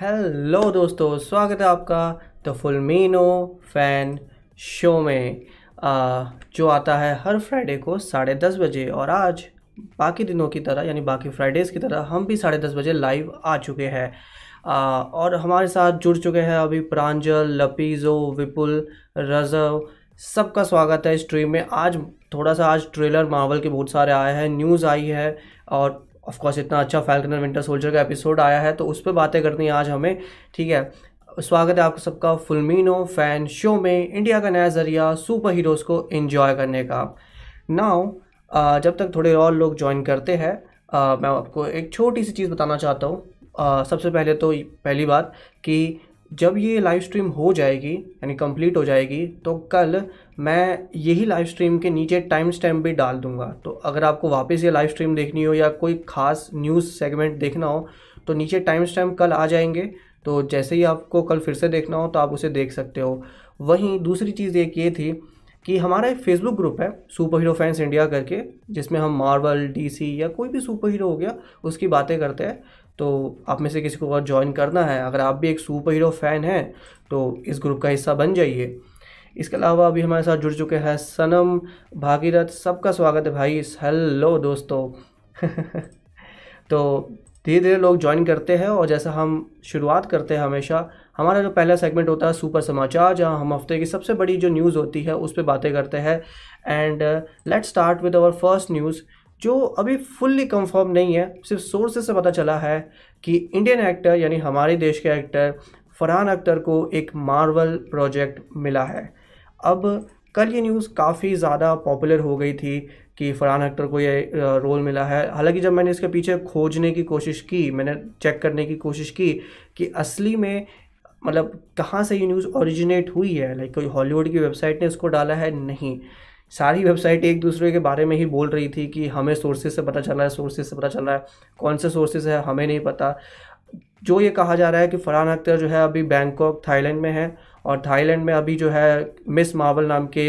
Hello दोस्तों स्वागत है आपका द फुलमीनो फ़ैन शो में। आ, जो आता है हर फ्राइडे को साढ़े दस बजे और आज बाकी दिनों की तरह यानी बाकी फ्राइडेज़ की तरह हम भी साढ़े दस बजे लाइव आ चुके हैं। और हमारे साथ जुड़ चुके हैं अभी प्रांजल लपीज़ो विपुल रजव सबका स्वागत है इस स्ट्रीम में। आज थोड़ा सा आज ट्रेलर मार्वल के बहुत सारे आए हैं न्यूज़ आई है और ऑफ़ कोर्स इतना अच्छा फैल्कन विंटर सोल्जर का एपिसोड आया है तो उस पर बातें करनी है आज हमें, ठीक है? स्वागत है आपका सबका फुलमिनो फ़ैन शो में इंडिया का नया ज़रिया सुपर हीरोज़ को इन्जॉय करने का। नाउ जब तक थोड़े और लोग ज्वाइन करते हैं मैं आपको एक छोटी सी चीज़ बताना चाहता हूँ। सबसे पहले तो पहली बात कि जब ये लाइव स्ट्रीम हो जाएगी, यानी कंप्लीट हो जाएगी तो कल मैं यही लाइव स्ट्रीम के नीचे टाइम स्टैम्प भी डाल दूँगा। तो अगर आपको वापस ये लाइव स्ट्रीम देखनी हो या कोई ख़ास न्यूज़ सेगमेंट देखना हो तो नीचे टाइम स्टैम्प कल आ जाएँगे। तो जैसे ही आपको कल फिर से देखना हो तो आप उसे देख सकते हो। वहीं दूसरी चीज़ एक ये थी कि हमारा एक फेसबुक ग्रुप है सुपर हीरो फैंस इंडिया करके, जिसमें हम मार्वल डीसी या कोई भी सुपर हीरो हो गया, उसकी बातें करते हैं। तो आप में से किसी को और ज्वाइन करना है। अगर आप भी एक सुपर हीरो फ़ैन हैं तो इस ग्रुप का हिस्सा बन जाइए। इसके अलावा अभी हमारे साथ जुड़ चुके हैं सनम भागीरथ। सबका स्वागत है भाई। हेलो दोस्तों। तो धीरे धीरे लोग ज्वाइन करते हैं और जैसा हम शुरुआत करते हैं हमेशा, हमारा जो पहला सेगमेंट होता है सुपर समाचार, जहाँ हम हफ़्ते की सबसे बड़ी जो न्यूज़ होती है, उस पर बातें करते हैं। And let start with our first news जो अभी फुल्ली कंफर्म नहीं है, सिर्फ़ सोर्सेज से पता चला है कि इंडियन एक्टर यानी हमारे देश के एक्टर फरहान अख्तर को एक मार्वल प्रोजेक्ट मिला है। अब कल ये न्यूज़ काफ़ी ज़्यादा पॉपुलर हो गई थी कि फरहान अख्तर को ये रोल मिला है। हालाँकि जब मैंने इसके पीछे खोजने की कोशिश की, मैंने चेक करने की कोशिश की कि असली में मतलब कहाँ से ये न्यूज़ ओरिजिनेट हुई है? लाइक कोई हॉलीवुड की वेबसाइट ने इसको डाला है? नहीं। सारी वेबसाइट एक दूसरे के बारे में ही बोल रही थी कि हमें सोर्सेज से पता चल रहा है सोर्सेज से पता चल रहा है। कौन से सोर्सेज है, हमें नहीं पता। जो ये कहा जा रहा है कि फरहान अख्तर जो है अभी बैंकॉक थाईलैंड में है। और थाईलैंड में अभी जो है मिस मावल नाम के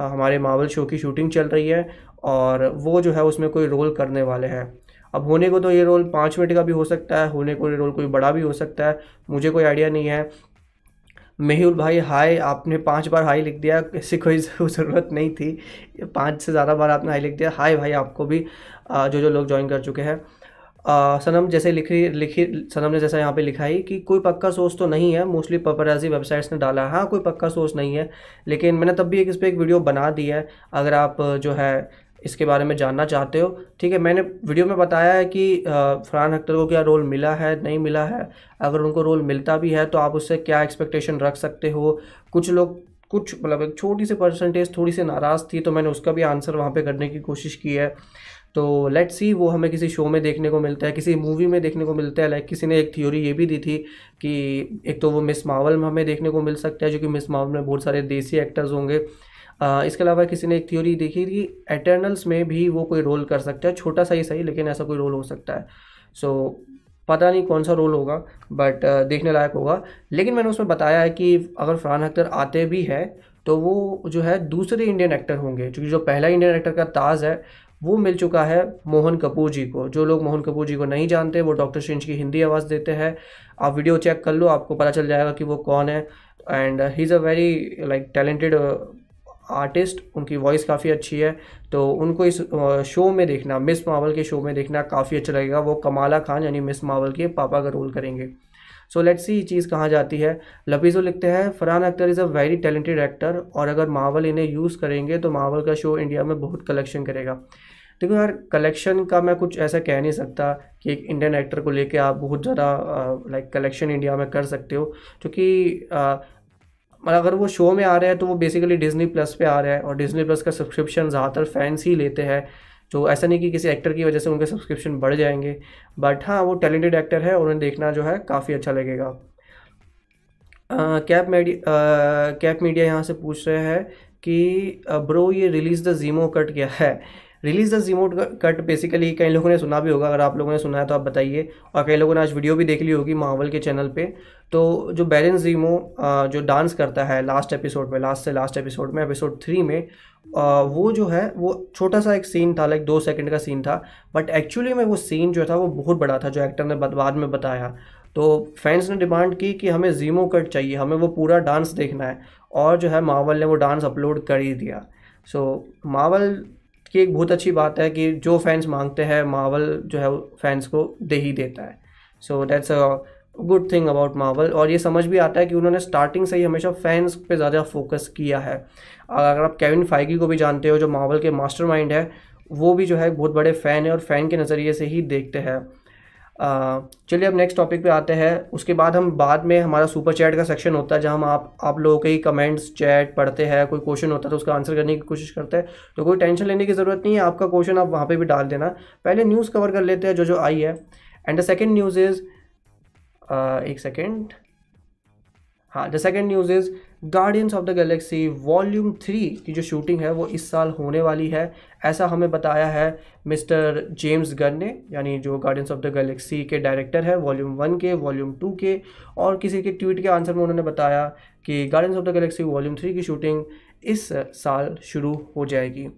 हमारे मावल शो की शूटिंग चल रही है और वो जो है उसमें कोई रोल करने वाले हैं। अब होने को तो ये रोल पाँच मिनट का भी हो सकता है, होने को ये रोल कोई बड़ा भी हो सकता है, मुझे कोई आइडिया नहीं है। मेहुल भाई, हाय, आपने पाँच बार हाई लिख दिया, ऐसी कोई ज़रूरत नहीं थी। पाँच से ज़्यादा बार आपने हाई लिख दिया, हाय भाई, आपको भी जो जो लोग ज्वाइन कर चुके हैं। सनम जैसे लिखी लिखी, सनम ने जैसा यहाँ पे लिखा है कि कोई पक्का सोर्स तो नहीं है मोस्टली पपराजी वेबसाइट्स ने डाला है। हाँ कोई पक्का सोर्स नहीं है, लेकिन मैंने तब भी एक इस पर एक वीडियो बना दी है, अगर आप जो है, इसके बारे में जानना चाहते हो। ठीक है, मैंने वीडियो में बताया है कि फरहान अख्तर को क्या रोल मिला है, नहीं मिला है। अगर उनको रोल मिलता भी है तो आप उससे क्या एक्सपेक्टेशन रख सकते हो? कुछ लोग, कुछ मतलब एक छोटी सी परसेंटेज थोड़ी सी नाराज़ थी तो मैंने उसका भी आंसर वहाँ पे करने की कोशिश की है। तो लेट्स सी वो हमें किसी शो में देखने को मिलता है किसी मूवी में देखने को मिलता है लाइक किसी ने एक थ्योरी ये भी दी थी कि एक तो वो मिस मावल में हमें देखने को मिल सकता है जो कि मिस मावल में बहुत सारे देसी एक्टर्स होंगे। इसके अलावा किसी ने एक थ्योरी देखी कि एटर्नल्स में भी वो कोई रोल कर सकता है छोटा सा ही सही लेकिन ऐसा कोई रोल हो सकता है। सो so, पता नहीं कौन सा रोल होगा बट देखने लायक होगा। लेकिन मैंने उसमें बताया है कि अगर फरहान अख्तर आते भी है तो वो जो है दूसरे इंडियन एक्टर होंगे क्योंकि जो पहला इंडियन एक्टर का ताज है वो मिल चुका है मोहन कपूर जी को। जो लोग मोहन कपूर जी को नहीं जानते, वो डॉक्टर सिंह की हिंदी आवाज़ देते हैं। आप वीडियो चेक कर लो, आपको पता चल जाएगा कि वो कौन है। And he is a very like talented artist उनकी वॉइस काफ़ी अच्छी है। तो उनको इस शो में देखना मिस मावल के शो में देखना काफ़ी अच्छा लगेगा। वो कमाला खान यानी मिस मावल के पापा का रोल करेंगे। सो लेट्स सी ये चीज़ कहाँ जाती है। लपीज़ो लिखते हैं, Farhan Akhtar is a very talented actor और अगर मावल इन्हें यूज़ करेंगे तो मावल का शो इंडिया में बहुत कलेक्शन करेगा। देखो यार कलेक्शन का मैं कुछ ऐसा कह नहीं सकता कि एक इंडियन एक्टर को लेके आप बहुत ज़्यादा लाइक कलेक्शन इंडिया में कर सकते हो, क्योंकि मतलब अगर वो शो में आ रहे हैं तो वो बेसिकली डिजनी प्लस पे आ रहा है, और डिजनी प्लस का सब्सक्रिप्शन ज़्यादातर फैंस ही लेते हैं तो ऐसा नहीं कि किसी एक्टर की वजह से उनके सब्सक्रिप्शन बढ़ जाएँगे बट हाँ वो टैलेंटेड एक्टर है, उन्हें देखना जो है काफ़ी अच्छा लगेगा। कैप मीडिया कैप मीडिया यहाँ से पूछ रहे हैं कि ब्रो ये रिलीज़ द जीमो कट क्या है? Release the Zemo cut basically कई लोगों ने सुना भी होगा अगर आप लोगों ने सुना है तो आप बताइए। और कई लोगों ने आज वीडियो भी देख ली होगी मावल के चैनल पे। तो जो बैरन जीमो जो डांस करता है लास्ट एपिसोड में लास्ट से लास्ट एपिसोड में एपिसोड थ्री में वो जो है वो छोटा सा एक सीन था लाइक दो सेकंड का सीन था। बट एक्चुअली में वो सीन जो था वो बहुत बड़ा था जो एक्टर ने बाद में बताया। तो फैंस ने डिमांड की कि हमें जीमो कट चाहिए हमें वो पूरा डांस देखना है। और जो है मावल ने वो डांस अपलोड कर ही दिया। सो so, मावल की एक बहुत अच्छी बात है कि जो फैंस मांगते हैं मावल जो है फैंस को दे ही देता है। So that's a good thing about Marvel और ये समझ भी आता है कि उन्होंने स्टार्टिंग से ही हमेशा फैंस पे ज़्यादा फोकस किया है। अगर आप केविन फाइगी को भी जानते हो, जो मावल के मास्टरमाइंड है, वो भी जो है बहुत बड़े फ़ैन है और फ़ैन के नज़रिए से ही देखते हैं। चलिए अब नेक्स्ट टॉपिक पे आते हैं। उसके बाद हम बाद में हमारा सुपर चैट का सेक्शन होता है, जहाँ हम आप आप लोगों के ही कमेंट्स चैट पढ़ते हैं, कोई क्वेश्चन होता है तो उसका आंसर करने की कोशिश करते हैं। तो कोई टेंशन लेने की ज़रूरत नहीं है, आपका क्वेश्चन आप वहाँ पर भी डाल देना। पहले न्यूज़ कवर कर लेते हैं जो जो आई है। And the second news is एक सेकेंड हाँ the second news is guardians of the galaxy volume three की जो शूटिंग है, वो इस साल होने वाली है। ऐसा हमें बताया है मिस्टर जेम्स गन ने, यानी जो गार्डियंस ऑफ़ द गैलेक्सी के डायरेक्टर है वॉल्यूम वन के वॉल्यूम टू के, और किसी के ट्वीट के आंसर में उन्होंने बताया कि guardians of the galaxy volume three की शूटिंग इस साल शुरू हो जाएगी।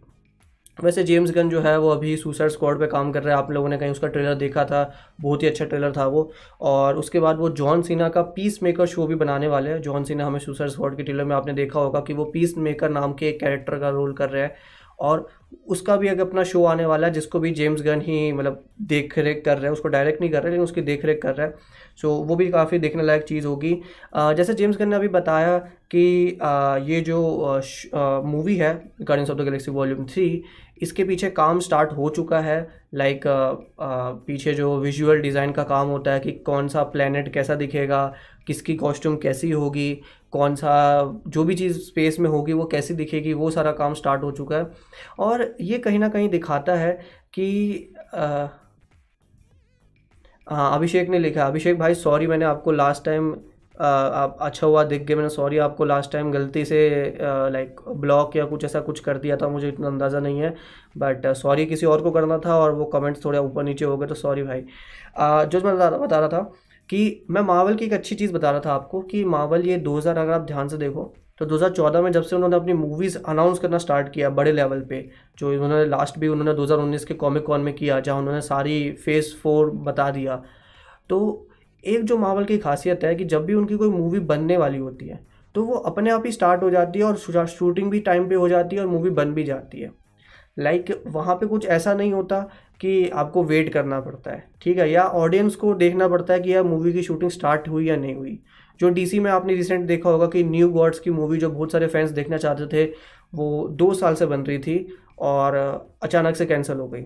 वैसे जेम्स गन जो है, वो अभी सुसाइड स्क्वाड पे काम कर रहा है। आप लोगों ने कहीं उसका ट्रेलर देखा था, बहुत ही अच्छा ट्रेलर था वो। और उसके बाद वो जॉन सीना का पीस मेकर शो भी बनाने वाले हैं। जॉन सीना हमें सुसाइड स्क्वाड के ट्रेलर में आपने देखा होगा कि वो पीस मेकर नाम के एक कैरेक्टर का रोल कर रहे हैं। और उसका भी एक अपना शो आने वाला है, जिसको भी जेम्स गन ही मतलब देख रेख कर रहे हैं, उसको डायरेक्ट नहीं कर रहे लेकिन उसकी देख रेख कर रहा है। सो वो भी काफ़ी देखने लायक चीज़ होगी। जैसे जेम्स गन ने अभी बताया कि ये जो मूवी है guardians of the galaxy volume three इसके पीछे काम स्टार्ट हो चुका है लाइक like, uh, uh, पीछे जो विजुअल डिज़ाइन का काम होता है कि कौन सा प्लानट कैसा दिखेगा किसकी कॉस्ट्यूम कैसी होगी कौन सा जो भी चीज़ स्पेस में होगी वो कैसी दिखेगी वो सारा काम स्टार्ट हो चुका है। और ये कहीं ना कहीं दिखाता है कि हाँ अभिषेक ने लिखा अभिषेक भाई सॉरी मैंने आपको लास्ट टाइम आप अच्छा हुआ दिख गए मैंने सॉरी आपको लास्ट टाइम गलती से लाइक ब्लॉक या कुछ ऐसा कुछ कर दिया था मुझे इतना अंदाज़ा नहीं है। बट सॉरी किसी और को करना था और वो कमेंट्स थोड़े ऊपर नीचे हो गए तो सॉरी भाई। जो मैं बता, बता रहा था कि मैं मावल की एक अच्छी चीज़ बता रहा था आपको कि मावल ये 2000 अगर आप ध्यान से देखो तो 2014 में जब से उन्होंने अपनी मूवीज़ अनाउंस करना स्टार्ट किया बड़े लेवल पे जो उन्होंने लास्ट भी उन्होंने 2019 के कॉमिक कॉन में किया जहाँ उन्होंने सारी फ़ेज़ फोर बता दिया तो एक जो मावल की खासियत है कि जब भी उनकी कोई मूवी बनने वाली होती है तो वो अपने आप ही स्टार्ट हो जाती है और शूटिंग भी टाइम पे हो जाती है और मूवी बन भी जाती है। लाइक like, वहाँ पे कुछ ऐसा नहीं होता कि आपको वेट करना पड़ता है ठीक है? या ऑडियंस को देखना पड़ता है कि यह मूवी की शूटिंग स्टार्ट हुई या नहीं हुई। जो डीसी में आपने रिसेंट देखा होगा कि न्यू गॉड्स की मूवी जो बहुत सारे फैंस देखना चाहते थे वो दो साल से बन रही थी और अचानक से कैंसिल हो गई।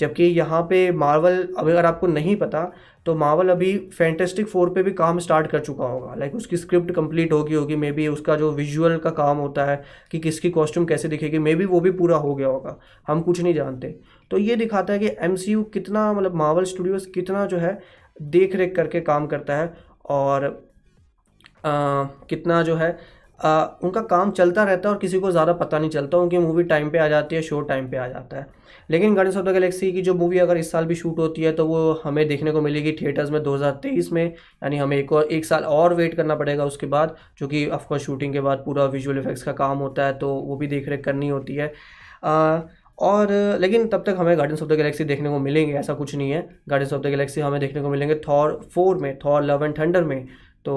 जबकि यहाँ पे मार्वल अब अगर आपको नहीं पता तो मार्वल अभी फैंटेस्टिक फोर पे भी काम स्टार्ट कर चुका होगा। लाइक उसकी स्क्रिप्ट कंप्लीट होगी होगी मे बी उसका जो विजुअल का काम होता है कि किसकी कॉस्ट्यूम कैसे दिखेगी मे बी वो भी पूरा हो गया होगा। हम कुछ नहीं जानते। तो ये दिखाता है कि एमसीयू कितना मतलब मार्वल स्टूडियोज़ कितना जो है देख रेख करके काम करता है और आ, कितना जो है आ, उनका काम चलता रहता है और किसी को ज़्यादा पता नहीं चलता उनकी मूवी टाइम पे आ जाती है शो टाइम पे आ जाता है। लेकिन गार्डियंस ऑफ़ द गैलेक्सी की जो मूवी अगर इस साल भी शूट होती है तो वो हमें देखने को मिलेगी थिएटर्स में 2023 में। यानी हमें एक और एक साल और वेट करना पड़ेगा उसके बाद जो कि ऑफकोर्स शूटिंग के बाद पूरा विजुअल इफेक्ट्स का काम होता है तो वो भी देख रेख करनी होती है। आ, और लेकिन तब तक हमें गार्डियंस ऑफ़ द गैलेक्सी देखने को मिलेंगे ऐसा कुछ नहीं है। गार्डियंस ऑफ़ द गैलेक्सी हमें देखने को मिलेंगे थॉर फोर में थॉर लव एंड थंडर में। तो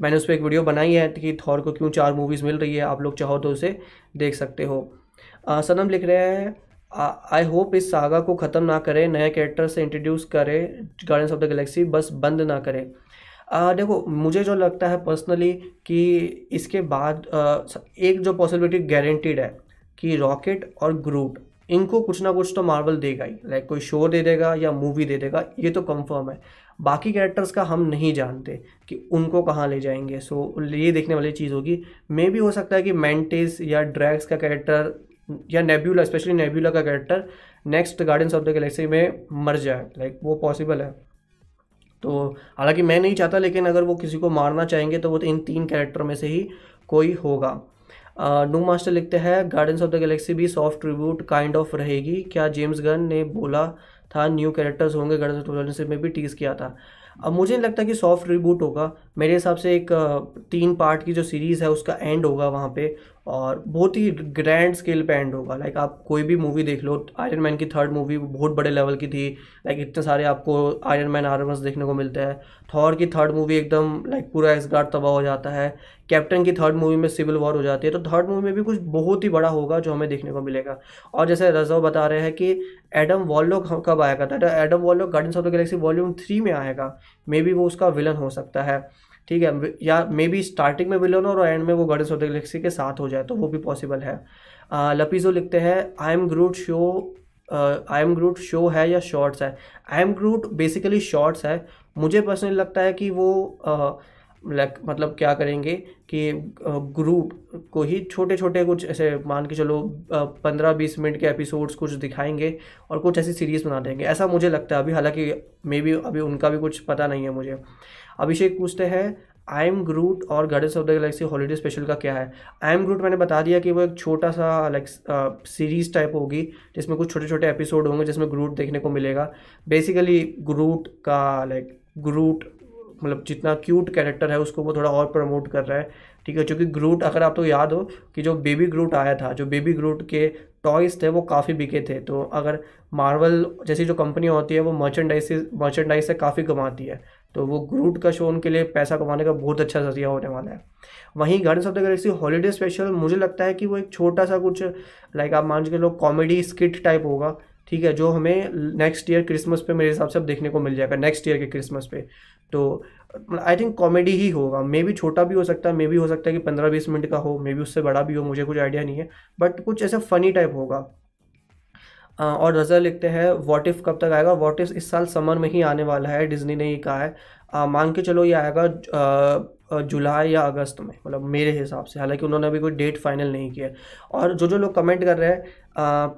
मैंने उस पर एक वीडियो बनाई है कि थॉर को क्यों चार मूवीज़ मिल रही है आप लोग चाहो तो उसे देख सकते हो। सनम लिख रहे हैं आई होप इस सागा को ख़त्म ना करें नए कैरेक्टर से इंट्रोड्यूस करें गार्डन्स ऑफ़ द गैलेक्सी बस बंद ना करें। आ, देखो मुझे जो लगता है पर्सनली कि इसके बाद आ, एक जो पॉसिबिलिटी गारंटीड है कि रॉकेट और ग्रूट इनको कुछ ना कुछ तो मार्वल देगा ही। लाइक कोई शो दे देगा या मूवी दे देगा ये तो कंफर्म है। बाकी कैरेक्टर्स का हम नहीं जानते कि उनको कहाँ ले जाएँगे। सो so, ये देखने वाली चीज़ होगी। मे भी हो सकता है कि मैंटिस या ड्रैग्स का कैरेक्टर या नेब्यूला स्पेशली नेब्यूला का character next guardians of the galaxy में मर जाए। लाइक like, वो पॉसिबल है। तो हालाँकि मैं नहीं चाहता लेकिन अगर वो किसी को मारना चाहेंगे तो वो तो इन तीन कैरेक्टर में से ही कोई होगा। नो मास्टर लिखते हैं गार्डन्स ऑफ़ द गैलेक्सी भी सॉफ्ट ट्रिब्यूट काइंड ऑफ़ रहेगी। क्या जेम्स गन ने बोला था न्यू कैरेक्टर्स होंगे, गणेश ऑफ़ में भी टीज किया था। अब मुझे नहीं लगता कि सॉफ्ट रिबूट होगा। मेरे हिसाब से एक तीन पार्ट की जो सीरीज़ है, उसका एंड होगा वहाँ पे। और बहुत ही ग्रैंड स्केल पे एंड होगा। लाइक आप कोई भी मूवी देख लो आयरन मैन की थर्ड मूवी बहुत बड़े लेवल की थी। लाइक इतने सारे आपको आयरन मैन आर्मर्स देखने को मिलते हैं। थॉर की थर्ड मूवी एकदम लाइक पूरा एक्सगार्ड तबाह हो जाता है। कैप्टन की थर्ड मूवी में सिविल वॉर हो जाती है। तो थर्ड मूवी में भी कुछ बहुत ही बड़ा होगा जो हमें देखने को मिलेगा। और जैसे रजो बता रहे हैं कि एडम वॉलोक कब आएगा था Adam Warlock guardians of the galaxy volume three में आएगा। मे बी वो उसका विलन हो सकता है। ठीक है या मे बी स्टार्टिंग में विलन और एंड में वो गार्डन ऑफ़ गैलेक्सी के साथ हो जाए तो वो भी पॉसिबल है। लपीजो लिखते हैं I am Groot show I am Groot show है या शॉर्ट्स है? I am Groot basically shorts है। मुझे पर्सनली लगता है कि वो लाइक uh, मतलब क्या करेंगे कि ग्रुप uh, को ही छोटे छोटे कुछ ऐसे मान के चलो पंद्रह बीस मिनट के एपिसोड्स कुछ दिखाएँगे और कुछ ऐसी सीरीज़ बना देंगे। ऐसा मुझे लगता है अभी हालाँकि मे बी अभी उनका भी कुछ पता नहीं है मुझे। अभिषेक पूछते हैं आई एम ग्रूट और guardians of the galaxy holiday special का क्या है? आई एम ग्रूट मैंने बता दिया कि वो एक छोटा सा लाइक सीरीज़ टाइप होगी, जिसमें कुछ छोटे छोटे एपिसोड होंगे, जिसमें ग्रूट देखने को मिलेगा। बेसिकली ग्रूट का लाइक ग्रूट मतलब जितना क्यूट कैरेक्टर है, उसको वो थोड़ा और प्रमोट कर रहा है। ठीक है, क्योंकि ग्रूट अगर आप तो याद हो कि जो बेबी ग्रूट आया था, जो बेबी ग्रूट के टॉयज़ थे, वो काफ़ी बिके थे। तो अगर मार्वल जैसी जो कंपनी होती है, वो मर्चेंडाइज मर्चेंडाइज से काफ़ी कमाती है। तो वो ग्रूट का शो उनके लिए पैसा कमाने का बहुत अच्छा ज़रिया होने वाला है। वहीं guardians of the galaxy holiday special मुझे लगता है कि वो एक छोटा सा कुछ लाइक आप मान के लोग कॉमेडी स्किट टाइप होगा, ठीक है, जो हमें नेक्स्ट ईयर क्रिसमस पे मेरे हिसाब से अब देखने को मिल जाएगा नेक्स्ट ईयर के क्रिसमस पे। तो आई थिंक कॉमेडी ही होगा। मे भी छोटा भी हो सकता है मे भी हो सकता है कि पंद्रह बीस मिनट का हो मे भी उससे बड़ा भी हो, मुझे कुछ आइडिया नहीं है बट कुछ ऐसा फ़नी टाइप होगा। और रज़ा लिखते हैं वॉट इफ़ कब तक आएगा? वॉट इफ़ इस साल समर में ही आने वाला है? डिज्नी ने ही कहा है। मान के चलो ये आएगा जुलाई या अगस्त में मतलब मेरे हिसाब से। हालाँकि उन्होंने अभी कोई डेट फाइनल नहीं किया। और जो जो लोग कमेंट कर रहे हैं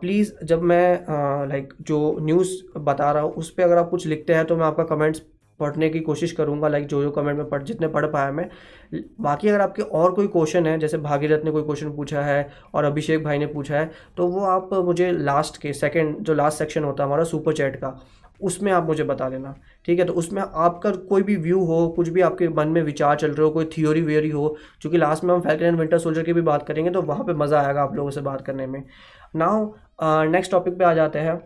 प्लीज़ जब मैं लाइक जो न्यूज़ बता रहा हूँ, उस पर अगर आप कुछ लिखते हैं तो मैं आपका कमेंट्स पढ़ने की कोशिश करूँगा लाइक जो जो कमेंट में पढ़, जितने पढ़ पाया मैं। बाकी अगर आपके और कोई क्वेश्चन है, जैसे भागीरथ ने कोई क्वेश्चन पूछा है और अभिषेक भाई ने पूछा है तो वो आप मुझे लास्ट के सेकेंड जो लास्ट सेक्शन होता है हमारा सुपर चैट का, उसमें आप मुझे बता देना, ठीक है? तो उसमें आपका कोई भी व्यू हो, कुछ भी आपके मन में विचार चल रहे हो, कोई थियोरी व्योरी हो, क्योंकि लास्ट में हम फैल्कन एंड विंटर सोल्जर की भी बात करेंगे तो वहाँ पे मज़ा आएगा आप लोगों से बात करने में। नाउ नेक्स्ट टॉपिक पे आ जाते हैं।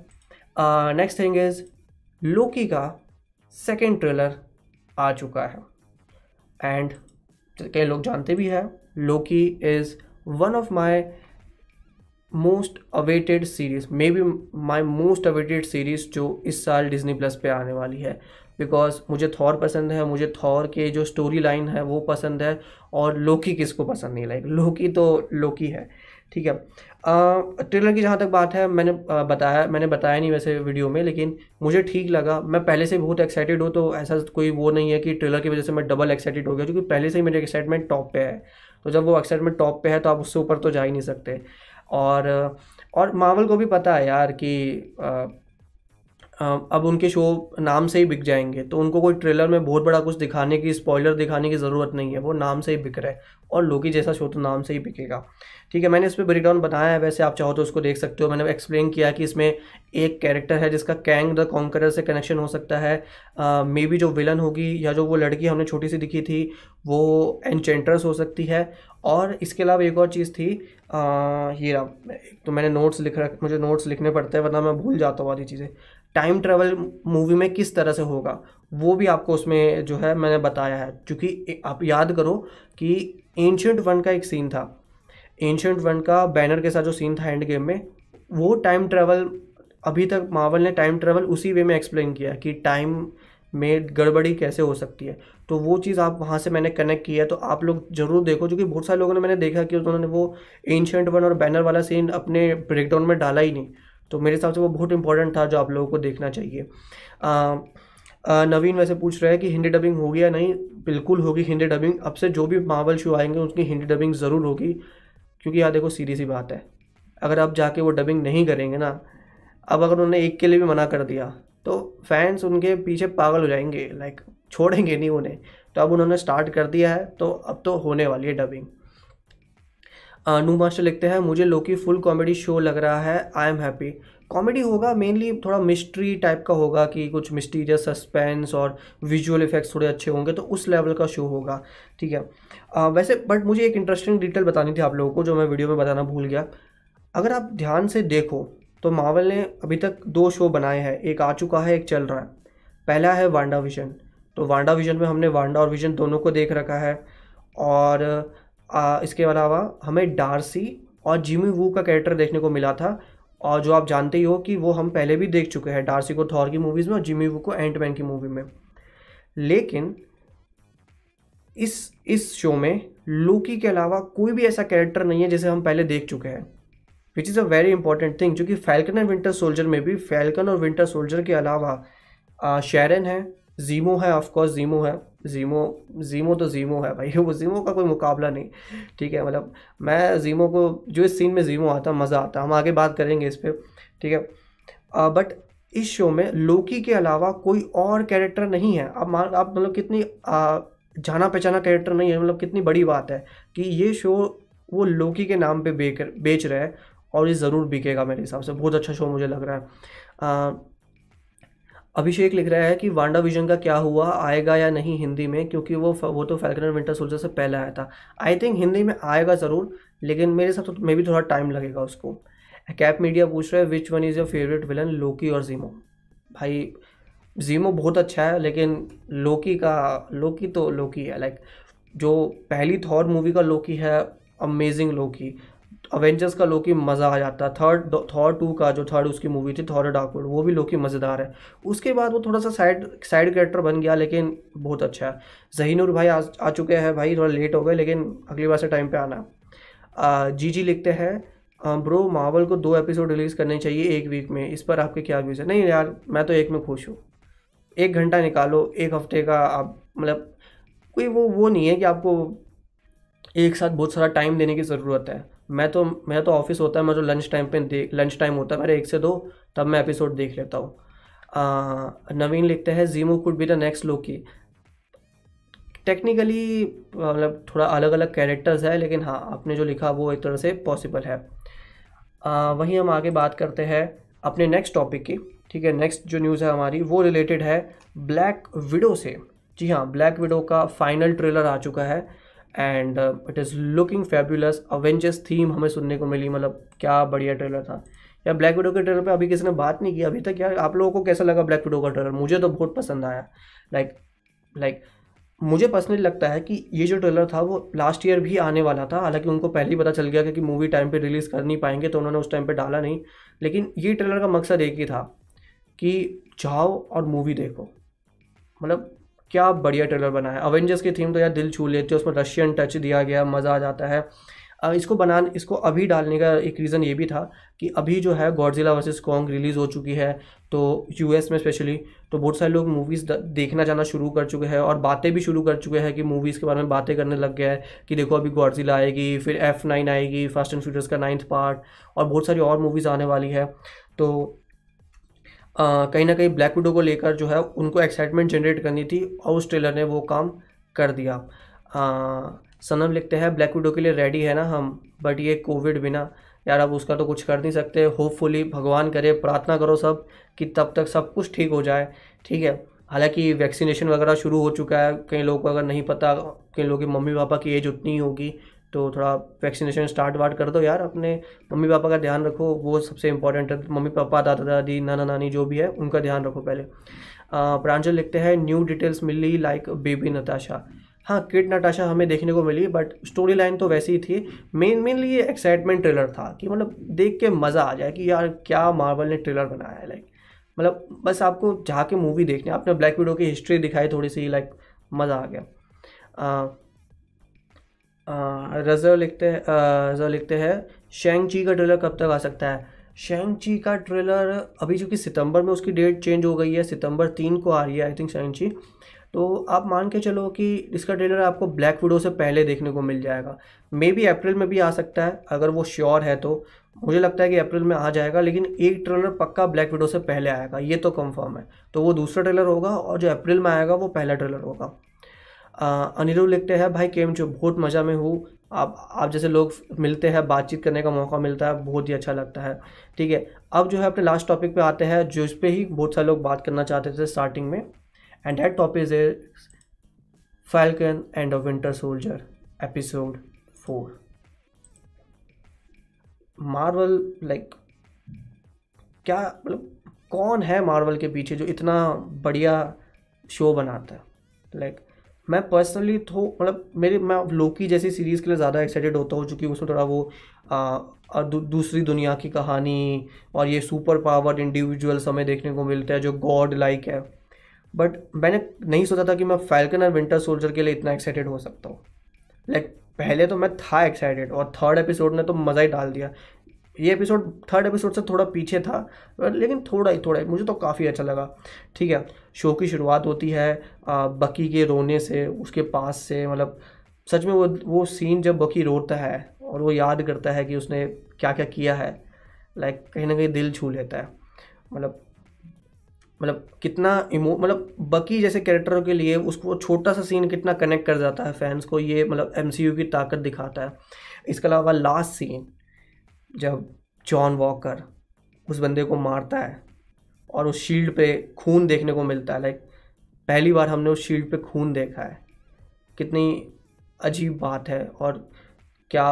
नेक्स्ट थिंग इज़ लोकी का सेकेंड ट्रेलर आ चुका है। एंड कई लोग जानते भी हैं Loki is one of my most awaited series maybe my most awaited series जो इस साल डिजनी प्लस पे आने वाली है। बिकॉज़ मुझे थॉर पसंद है, मुझे थॉर के जो स्टोरी लाइन है वो पसंद है, और लोकी किसको पसंद नहीं लाइक लोकी तो लोकी है। ठीक है। ट्रेलर की जहाँ तक बात है, मैंने बताया मैंने बताया नहीं वैसे वीडियो में, लेकिन मुझे ठीक लगा। मैं पहले से बहुत एक्साइटेड हूँ तो ऐसा कोई वो नहीं है कि ट्रेलर की वजह से मैं डबल एक्साइटेड हो गया, क्योंकि पहले से ही मेरी एक्साइटमेंट टॉप पे है। तो जब वो एक्साइटमेंट टॉप पे है तो आप उससे ऊपर तो जा ही नहीं सकते। और और मावल को भी पता है यार कि अब उनके शो नाम से ही बिक जाएँगे। तो उनको कोई ट्रेलर में बहुत बड़ा कुछ दिखाने की, स्पॉइलर दिखाने की ज़रूरत नहीं है। वो नाम से ही बिक रहा है और लोकी जैसा शो तो नाम से ही बिकेगा। ठीक है, मैंने इस पर ब्रेकडाउन बताया है। वैसे आप चाहो तो उसको देख सकते हो। मैंने एक्सप्लेन किया कि इसमें एक कैरेक्टर है जिसका कैंग द कॉन्करर से कनेक्शन हो सकता है। मे बी जो विलन होगी या जो वो लड़की हमने छोटी सी दिखी थी, वो एनचेंट्रस हो सकती है। और इसके अलावा एक और चीज़ थी ये तो मैंने नोट्स लिख रख, मुझे नोट्स लिखने पड़ते हैं, वरना मैं भूल जाता हूँ आधी चीज़ें। टाइम ट्रेवल मूवी में किस तरह से होगा, वो भी आपको उसमें जो है मैंने बताया है। क्योंकि आप याद करो कि एंशंट वन का एक सीन था। एंशंट वन का बैनर के साथ जो सीन था एंड गेम में, वो टाइम ट्रेवल अभी तक मावल ने टाइम ट्रेवल उसी वे में एक्सप्लेन किया कि टाइम में गड़बड़ी कैसे हो सकती है। तो वो चीज़ आप वहाँ से मैंने कनेक्ट किया है तो आप लोग ज़रूर देखो, क्योंकि बहुत सारे लोगों ने मैंने देखा कि उन्होंने वो एंशंट वन और बैनर वाला सीन अपने ब्रेकडाउन में डाला ही नहीं। तो मेरे हिसाब से वो बहुत इंपॉर्टेंट था जो आप लोगों को देखना चाहिए। आ, नवीन वैसे पूछ रहे हैं कि हिंदी डबिंग होगी या नहीं। बिल्कुल होगी हिंदी डबिंग अब से जो भी मावल शो आएँगे उसकी हिंदी डबिंग ज़रूर होगी क्योंकि यार देखो सीधी सी बात है। अगर आप जाके वो डबिंग नहीं करेंगे ना अब अगर उन्होंने एक के लिए भी मना कर दिया तो फैंस उनके पीछे पागल हो जाएँगे लाइक छोड़ेंगे नहीं उन्हें। तो अब उन्होंने स्टार्ट कर दिया है तो अब तो होने वाली है डबिंग नू मास्टर लिखते हैं मुझे लोकी फुल कॉमेडी शो लग रहा है आई एम हैप्पी कॉमेडी होगा मेनली थोड़ा मिस्ट्री टाइप का होगा कि कुछ मिस्टीरियस सस्पेंस और विजुअल इफेक्ट्स थोड़े अच्छे होंगे तो उस लेवल का शो होगा ठीक है? आ, वैसे बट मुझे एक इंटरेस्टिंग डिटेल बतानी थी आप लोगों को जो मैं वीडियो में बताना भूल गया। अगर आप ध्यान से देखो तो मावल ने अभी तक दो शो बनाए हैं एक आ चुका है एक चल रहा है। पहला है वांडा विजन तो वांडा विजन में हमने वांडा और विजन दोनों को देख रखा है और आ, इसके अलावा हमें डार्सी और जिमी वू का कैरेक्टर देखने को मिला था। और जो आप जानते ही हो कि वो हम पहले भी देख चुके हैं डार्सी को थॉर की मूवीज़ में और जिमी वू को एंटमैन की मूवी में। लेकिन इस इस शो में लोकी के अलावा कोई भी ऐसा कैरेक्टर नहीं है जिसे हम पहले देख चुके हैं। Which is a very important thing क्योंकि फैल्कन एंड विंटर सोल्जर में भी फैल्कन और विंटर सोल्जर के अलावा शेरन है जीमो है ऑफकोर्स जीमो है। जीमो जीमो तो जीमो है भाई। वो जीमो का कोई मुकाबला नहीं। ठीक है मतलब मैं जीमो को जो इस सीन में जीमो आता मज़ा आता। हम आगे बात करेंगे इस पर ठीक है? आ, बट इस शो में लोकी के अलावा कोई और कैरेक्टर नहीं है। अब मान आप मतलब कितनी आ, जाना पहचाना कैरेक्टर नहीं है। मतलब कितनी बड़ी बात है कि ये शो वो लोकी के नाम पे बेच बेच रहा है और ये ज़रूर बिकेगा मेरे हिसाब से। बहुत अच्छा शो मुझे लग रहा है। अभिषेक लिख रहा है कि वांडा विजन का क्या हुआ, आएगा या नहीं हिंदी में, क्योंकि वो वो तो फैल्कन विंटर सोल्जर से पहले आया था। आई थिंक हिंदी में आएगा ज़रूर, लेकिन मेरे हिसाब से तो मे भी थोड़ा टाइम लगेगा उसको। कैप मीडिया पूछ रहा है which one is your favourite villain Loki और जीमो भाई जीमो बहुत अच्छा है, लेकिन लोकी का लोकी तो लोकी है। लाइक जो पहली थॉर मूवी का लोकी है अमेजिंग लोकी अवेंजर्स का लोकी मज़ा आ जाता है थर्ड थॉर टू का जो थर्ड उसकी मूवी थी थॉर डार्क वो भी लोकी मज़ेदार है। उसके बाद वो थोड़ा सा साइड साइड कैरेक्टर बन गया लेकिन बहुत अच्छा है। जहीनूर भाई आ, आ चुके हैं भाई थोड़ा लेट हो गए लेकिन अगली बार से टाइम पे आना। जी जी लिखते हैं ब्रो मावल को दो एपिसोड रिलीज़ करने चाहिए एक वीक में इस पर आपके क्या व्यूज़ है? नहीं यार मैं तो एक में खुश हूँ। एक घंटा निकालो एक हफ़्ते का आप मतलब कोई वो वो नहीं है कि आपको एक साथ बहुत सारा टाइम देने की ज़रूरत है। मैं तो मेरा तो ऑफ़िस होता है मैं तो लंच टाइम पे देख लंच टाइम होता है मेरे एक से दो तब मैं एपिसोड देख लेता हूँ। नवीन लिखते हैं Zemo could be the next Loki technically मतलब थोड़ा अलग अलग कैरेक्टर्स है लेकिन हाँ आपने जो लिखा वो एक तरह से पॉसिबल है। आ, वहीं हम आगे बात करते हैं अपने नेक्स्ट टॉपिक की ठीक है? नेक्स्ट जो न्यूज़ है हमारी वो रिलेटेड है ब्लैक विडो से। जी हाँ ब्लैक विडो का फाइनल ट्रेलर आ चुका है। And it is looking fabulous Avengers theme हमें सुनने को मिली मतलब क्या बढ़िया ट्रेलर था। या ब्लैक विडो के ट्रेलर पे अभी किसी ने बात नहीं की? अभी तक यार आप लोगों को कैसा लगा ब्लैक विडो का ट्रेलर मुझे तो बहुत पसंद आया। लाइक like, लाइक like, मुझे पर्सनली लगता है कि ये जो ट्रेलर था वो लास्ट ईयर भी आने वाला था। हालाँकि उनको पहले ही पता चल गया कि मूवी टाइम पे रिलीज़ कर नहीं पाएँगे तो उन्होंने उस टाइम पे डाला नहीं। लेकिन ये ट्रेलर का मकसद एक ही था कि जाओ और मूवी देखो। मतलब क्या बढ़िया ट्रेलर बना है। अवेंजर्स की थीम तो यार दिल छू लेती है, उसमें रशियन टच दिया गया, मज़ा आ जाता है। इसको बनाने इसको अभी डालने का एक रीज़न ये भी था कि अभी जो है गॉडजिला वर्सेस कॉन्ग रिलीज़ हो चुकी है तो यूएस में स्पेशली तो बहुत सारे लोग मूवीज़ देखना जाना शुरू कर चुके हैं और बातें भी शुरू कर चुके हैं कि मूवीज़ के बारे में बातें करने लग गया है कि देखो अभी गॉडजिला आएगी, फिर एफ़ नाइन आएगी फास्ट एंड फ्यूचर्स का नाइन्थ पार्ट और बहुत सारी और मूवीज़ आने वाली है। तो कहीं ना कहीं ब्लैक विडो को लेकर जो है उनको एक्साइटमेंट जनरेट करनी थी और उस ट्रेलर ने वो काम कर दिया। आ, सनम लिखते हैं ब्लैक विडो के लिए रेडी है ना हम बट ये कोविड बिना यार अब उसका तो कुछ कर नहीं सकते। होपफुली भगवान करे प्रार्थना करो सब कि तब तक सब कुछ ठीक हो जाए ठीक है? हालाँकि वैक्सीनेशन वगैरह शुरू हो चुका है कई लोगों को अगर नहीं पता कई लोगों की मम्मी पापा की एज उतनी होगी तो थोड़ा वैक्सीनेशन स्टार्ट वार्ट कर दो यार, अपने मम्मी पापा का ध्यान रखो, वो सबसे इंपॉर्टेंट है। मम्मी पापा, दादा, दादी, नाना, नानी जो भी है, उनका ध्यान रखो पहले। प्रांजल लिखते हैं न्यू डिटेल्स मिली लाइक बेबी नताशा। हाँ किड नटाशा हमें देखने को मिली बट स्टोरी लाइन तो वैसी ही थी। मेन मेनली ये एक्साइटमेंट ट्रेलर था कि मतलब देख के मज़ा आ जाए कि यार क्या मार्वल ने ट्रेलर बनाया है लाइक मतलब बस आपको जाके मूवी देखने आपने ब्लैक विडो की हिस्ट्री दिखाई थोड़ी सी लाइक मज़ा आ गया। रज़ा लिखते रज़ा लिखते हैं शेंग ची का ट्रेलर कब तक आ सकता है? शेंग ची का ट्रेलर अभी चूँकि सितंबर में उसकी डेट चेंज हो गई है, सितंबर तीन को आ रही है आई थिंक शेंग ची तो आप मान के चलो कि इसका ट्रेलर आपको ब्लैक विडो से पहले देखने को मिल जाएगा। मे बी अप्रैल में भी आ सकता है, अगर वो श्योर है तो। मुझे लगता है कि अप्रैल में आ जाएगा, लेकिन एक ट्रेलर पक्का ब्लैक विडो से पहले आएगा, ये तो कंफर्म है। तो वो दूसरा ट्रेलर होगा और जो अप्रैल में आएगा, वो पहला ट्रेलर होगा। अनिरुद्ध लिखते हैं, भाई केम जो बहुत मज़ा में हूँ। आप आप जैसे लोग मिलते हैं, बातचीत करने का मौका मिलता है, बहुत ही अच्छा लगता है। ठीक है, अब जो है अपने लास्ट टॉपिक पे आते हैं जो इस पर ही बहुत सारे लोग बात करना चाहते थे स्टार्टिंग में। And that topic is Falcon and a winter soldier episode four Marvel like क्या मतलब कौन है मार्वल के पीछे जो इतना बढ़िया शो बनाता है? लाइक मैं पर्सनली तो मतलब मेरे मैं लोकी जैसी सीरीज़ के लिए ज़्यादा एक्साइटेड होता हूँ क्योंकि उसमें थोड़ा वो आ, दू, दूसरी दुनिया की कहानी और ये सुपर पावर्ड इंडिविजुअल्स हमें देखने को मिलते हैं जो गॉड लाइक है। बट मैंने नहीं सोचा था कि मैं फैल्कन और विंटर सोल्जर के लिए इतना एक्साइटेड हो सकता हूँ। लाइक पहले तो मैं था एक्साइटेड और थर्ड एपिसोड ने तो मज़ा ही डाल दिया। ये एपिसोड थर्ड एपिसोड से थोड़ा पीछे था लेकिन थोड़ा ही थोड़ा ही, मुझे तो काफ़ी अच्छा लगा। ठीक है शो की शुरुआत होती है बकी के रोने से, उसके पास से मतलब सच में वो वो सीन जब बकी रोता है और वो याद करता है कि उसने क्या क्या किया है लाइक कहीं ना कहीं दिल छू लेता है। मतलब मतलब कितना इमो मतलब बकी जैसे कैरेक्टरों के लिए उसको छोटा सा सीन कितना कनेक्ट कर जाता है फैंस को, ये मतलब एमसीयू की ताकत दिखाता है। इसके अलावा लास्ट सीन जब जॉन वॉकर उस बंदे को मारता है और उस शील्ड पे खून देखने को मिलता है लाइक पहली बार हमने उस शील्ड पे खून देखा है। कितनी अजीब बात है और क्या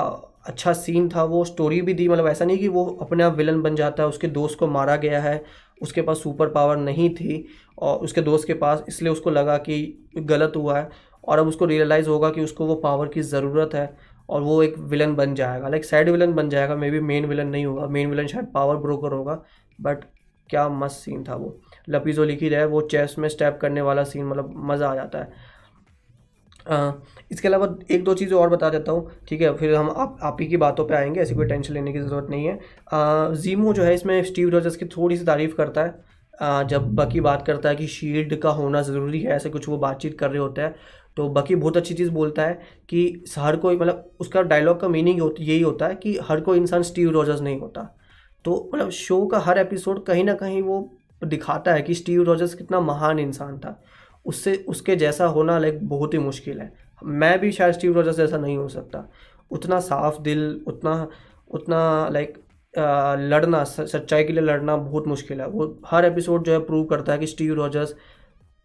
अच्छा सीन था, वो स्टोरी भी दी मतलब ऐसा नहीं कि वो अपने आप विलन बन जाता है, उसके दोस्त को मारा गया है, उसके पास सुपर पावर नहीं थी और उसके दोस्त के पास इसलिए उसको लगा कि गलत हुआ है और अब उसको रियलाइज़ होगा कि उसको वो पावर की ज़रूरत है। और वो एक विलन बन जाएगा। लाइक साइड विलन बन जाएगा मे बी मेन विलन नहीं होगा। मेन विलन शायद पावर ब्रोकर होगा बट क्या मस्त सीन था वो। लपीजो लिखी रहे वो चेस्ट में स्टेप करने वाला सीन मतलब मज़ा आ जाता है। आ, इसके अलावा एक दो चीज़ें और बता देता हूँ ठीक है? फिर हम आप आप ही की बातों पे आएँगे ऐसी कोई टेंशन लेने की ज़रूरत नहीं है। आ, जीमो जो है इसमें स्टीव रॉजर्स की थोड़ी सी तारीफ़ करता है। आ, जब बाकी बात करता है कि शील्ड का होना ज़रूरी है ऐसे कुछ वो बातचीत कर रहे होते हैं। तो बाकी बहुत अच्छी चीज़ बोलता है कि हर कोई मतलब उसका डायलॉग का मीनिंग यही होता है कि हर कोई इंसान स्टीव रॉजर्स नहीं होता। तो मतलब शो का हर एपिसोड कहीं ना कहीं वो दिखाता है कि स्टीव रॉजर्स कितना महान इंसान था। उससे, उसके जैसा होना लाइक बहुत ही मुश्किल है। मैं भी शायद स्टीव रॉजर्स जैसा नहीं हो सकता। उतना साफ़ दिल, उतना उतना लाइक लड़ना सच्चाई के लिए लड़ना बहुत मुश्किल है। वो हर एपिसोड जो है प्रूव करता है कि स्टीव रॉजर्स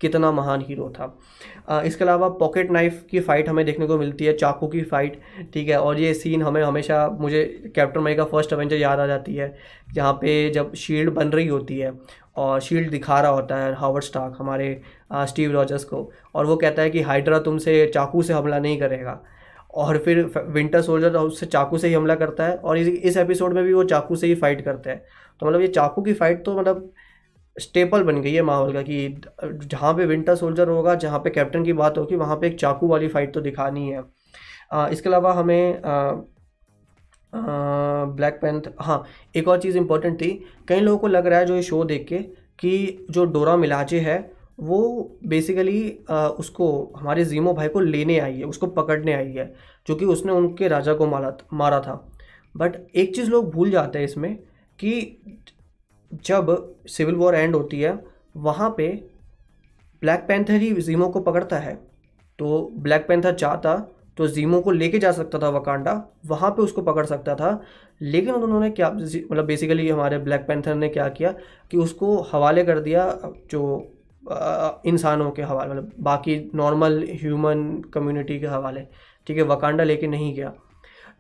कितना महान हीरो था। इसके अलावा पॉकेट नाइफ की फ़ाइट हमें देखने को मिलती है, चाकू की फ़ाइट ठीक है? और ये सीन हमें हमेशा, मुझे कैप्टन मई का फ़र्स्ट एवेंजर याद आ जाती है, जहाँ पे जब शील्ड बन रही होती है और शील्ड दिखा रहा होता है हावर्ड स्टाक हमारे स्टीव रॉजर्स को। और वो कहता है कि हाइड्रा तुमसे चाकू से हमला नहीं करेगा। और फिर विंटर सोल्जर उससे चाकू से ही हमला करता है और इस इस एपिसोड में भी वो चाकू से ही फाइट करते हैं। तो मतलब ये चाकू की फ़ाइट तो मतलब स्टेपल बन गई है माहौल का कि जहाँ पे विंटर सोल्जर होगा जहाँ पे कैप्टन की बात होगी वहाँ पे एक चाकू वाली फाइट तो दिखानी है। आ, इसके अलावा हमें ब्लैक पेंथ हाँ एक और चीज़ इम्पोर्टेंट थी कई लोगों को लग रहा है जो ये शो देख के कि जो डोरा मिलाजे है वो बेसिकली उसको हमारे जीमो भाई को लेने आई है उसको पकड़ने आई है जो कि उसने उनके राजा को मारा मारा था। बट एक चीज़ लोग भूल जाते हैं इसमें कि जब सिविल वॉर एंड होती है, वहाँ पे ब्लैक पैंथर ही जीमो को पकड़ता है। तो ब्लैक पैंथर चाहता तो जीमो को लेके जा सकता था वकांडा, वहाँ पे उसको पकड़ सकता था। लेकिन उन्होंने क्या मतलब बेसिकली हमारे ब्लैक पैंथर ने क्या किया कि उसको हवाले कर दिया, जो इंसानों के हवाले मतलब बाकी नॉर्मल ह्यूमन कम्युनिटी के हवाले, ठीक है, वकांडा लेके नहीं गया।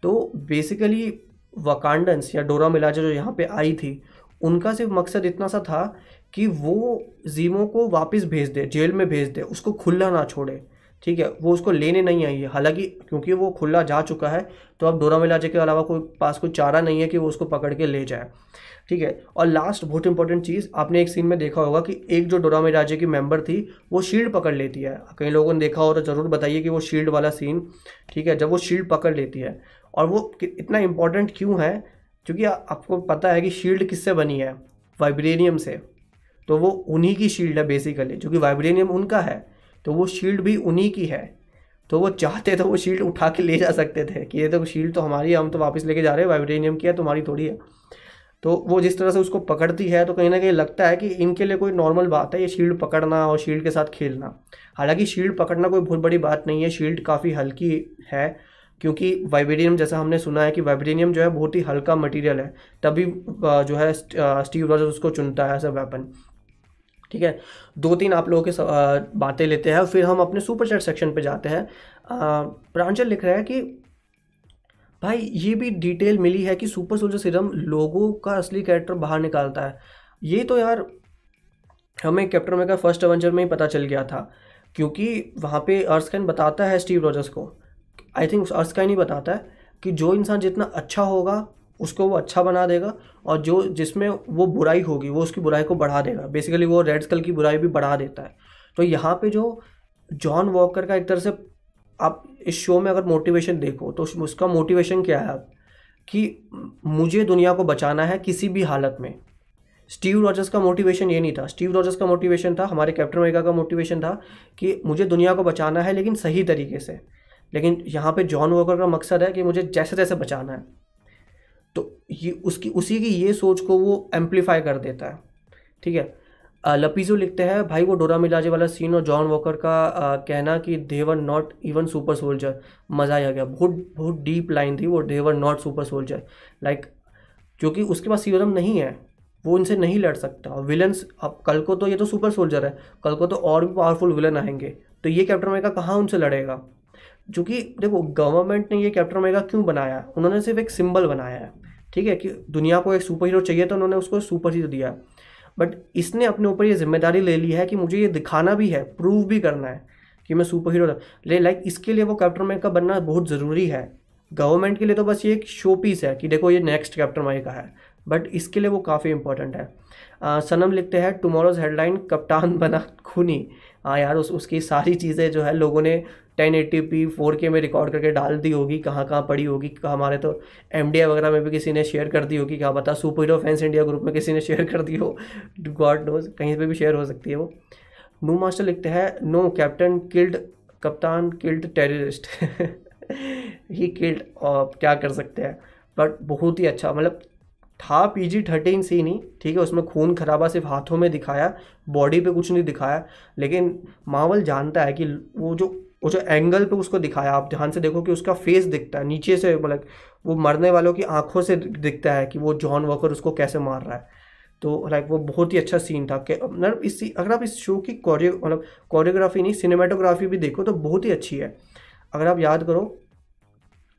तो बेसिकली वकांडन्स या डोरा मिलाजा जो यहाँ पे आई थी उनका सिर्फ़ मकसद इतना सा था कि वो जीमो को वापस भेज दे, जेल में भेज दे, उसको खुला ना छोड़े। ठीक है, वो उसको लेने नहीं आई है। हालाँकि क्योंकि वो खुला जा चुका है तो अब डोरा मिलाजे के अलावा कोई पास कोई चारा नहीं है कि वो उसको पकड़ के ले जाए। ठीक है, और लास्ट बहुत इंपॉर्टेंट चीज़, आपने एक सीन में देखा होगा कि एक जो डोरा मिलाजे की मेंबर थी, वो शील्ड पकड़ लेती है। कई लोगों ने देखा हो तो ज़रूर बताइए कि वो शील्ड वाला सीन ठीक है, जब वो शील्ड पकड़ लेती है। और वो इतना इंपॉर्टेंट क्यों है क्योंकि आपको पता है कि शील्ड किससे बनी है? वाइब्रेनियम से। तो वो उन्हीं की शील्ड है बेसिकली जो कि वाइब्रेनियम उनका है। तो वो शील्ड भी उन्हीं की है। तो वो चाहते तो वो शील्ड उठा के ले जा सकते थे कि ये तो शील्ड तो हमारी है, हम तो वापस लेके जा रहे हैं वाइब्रेनियम की है, तुम्हारी थोड़ी है। तो वो जिस तरह से उसको पकड़ती है तो कहीं ना कहीं लगता है कि इनके लिए कोई नॉर्मल बात है, ये शील्ड पकड़ना और शील्ड के साथ खेलना। हालाँकि शील्ड पकड़ना कोई बहुत बड़ी बात नहीं है शील्ड काफ़ी हल्की है क्योंकि वाइब्रेनियम जैसा हमने सुना है कि वाइब्रेनियम जो है बहुत ही हल्का मटेरियल है, तभी जो है स्टीव रॉजर्स उसको चुनता है अ वेपन ठीक है? दो तीन आप लोगों के बातें लेते हैं, फिर हम अपने सुपर चैट सेक्शन पे जाते हैं। प्रांचल लिख रहा है कि, भाई, ये भी डिटेल मिली है कि सुपर सोल्जर सीरम लोगों का असली कैरेक्टर बाहर निकालता है। ये तो यार, हमें कैप्टन अमेरिका फ़र्स्ट एवेंजर में ही पता चल गया था, क्योंकि वहाँ पे अर्सकाइन बताता है स्टीव रॉजर्स को। आई थिंक अर्सकाइन ही नहीं बताता है कि जो इंसान जितना अच्छा होगा, उसको वो अच्छा बना देगा और जो जिसमें वो बुराई होगी, वो उसकी बुराई को बढ़ा देगा। बेसिकली वो रेड स्कल की बुराई भी बढ़ा देता है। तो यहाँ पे जो जॉन वॉकर का एक तरह से आप इस शो में अगर मोटिवेशन देखो तो उसका मोटिवेशन क्या है? कि मुझे दुनिया को बचाना है किसी भी हालत में। स्टीव रॉजर्स का मोटिवेशन ये नहीं था। स्टीव रॉजर्स का मोटिवेशन था, हमारे कैप्टन अमेरिका का मोटिवेशन था कि मुझे दुनिया को बचाना है, लेकिन सही तरीके से। लेकिन यहाँ पे जॉन वॉकर का मकसद है कि मुझे जैसे जैसे बचाना है। तो ये उसकी उसी की ये सोच को वो एम्पलीफाई कर देता है। ठीक है? लपीजो लिखते हैं भाई वो डोरा मिलाजे वाला सीन और जॉन वॉकर का आ, कहना कि they're not even super soldier मज़ा आ गया। बहुत बहुत डीप लाइन थी वो they're not super soldier like क्योंकि उसके पास सीरम नहीं है। वो इनसे नहीं लड़ सकता। विलन्स अब कल को तो ये तो सुपर सोल्जर है। कल को तो और भी पावरफुल विलन आएँगे। तो ये कैप्टन अमेरिका कहाँ उनसे लड़ेगा? क्योंकि देखो गवर्नमेंट ने ये कैप्टन अमेरिका क्यों बनाया? उन्होंने सिर्फ़ एक सिंबल बनाया है। ठीक है कि दुनिया को एक सुपर हीरो चाहिए तो उन्होंने उसको सुपर हीरो दिया। बट इसने अपने ऊपर ये ज़िम्मेदारी ले ली है कि मुझे ये दिखाना भी है प्रूव भी करना है कि मैं सुपर हीरो ले लाइक इसके लिए वो कैप्टन अमेरिका बनना बहुत ज़रूरी है। गवर्नमेंट के लिए तो बस ये एक शो पीस है कि देखो ये नेक्स्ट कैप्टन अमेरिका है। बट इसके लिए वो काफ़ी इंपॉर्टेंट है। आ, सनम लिखते हैं टुमारोज हेडलाइन कप्तान बना खूनी। हाँ यार, उस, उसकी सारी चीज़ें जो है लोगों ने टेन एट्टी पी, फोर के में रिकॉर्ड करके डाल दी होगी, कहाँ कहाँ पड़ी होगी हमारे तो एम डी आई वगैरह में भी किसी ने शेयर कर दी होगी, क्या बता super hero fans India group में किसी ने शेयर कर दी हो। गॉड नोज़ कहीं पर भी शेयर हो सकती है वो। नू मास्टर लिखते हैं नो कैप्टन किल्ड कप्तान किल्ड टेररिस्ट ही किल्ड क्या कर सकते हैं? बट बहुत ही अच्छा मतलब था पी जी थर्टीन सी नहीं, ठीक है, उसमें खून खराबा सिर्फ़ हाथों में दिखाया बॉडी पे कुछ नहीं दिखाया, लेकिन मावल जानता है कि वो जो वो जो एंगल पे उसको दिखाया, आप ध्यान से देखो कि उसका फेस दिखता है, नीचे से मतलब वो मरने वालों की आँखों से दिखता है कि वो जॉन वॉकर उसको कैसे मार रहा है। तो लाइक वो बहुत ही अच्छा सीन था कि मतलब इस, अगर आप इस शो की कोरियो मतलब कोरियोग्राफी नहीं सिनेमाटोग्राफी भी देखो तो बहुत ही अच्छी है। अगर आप याद करो,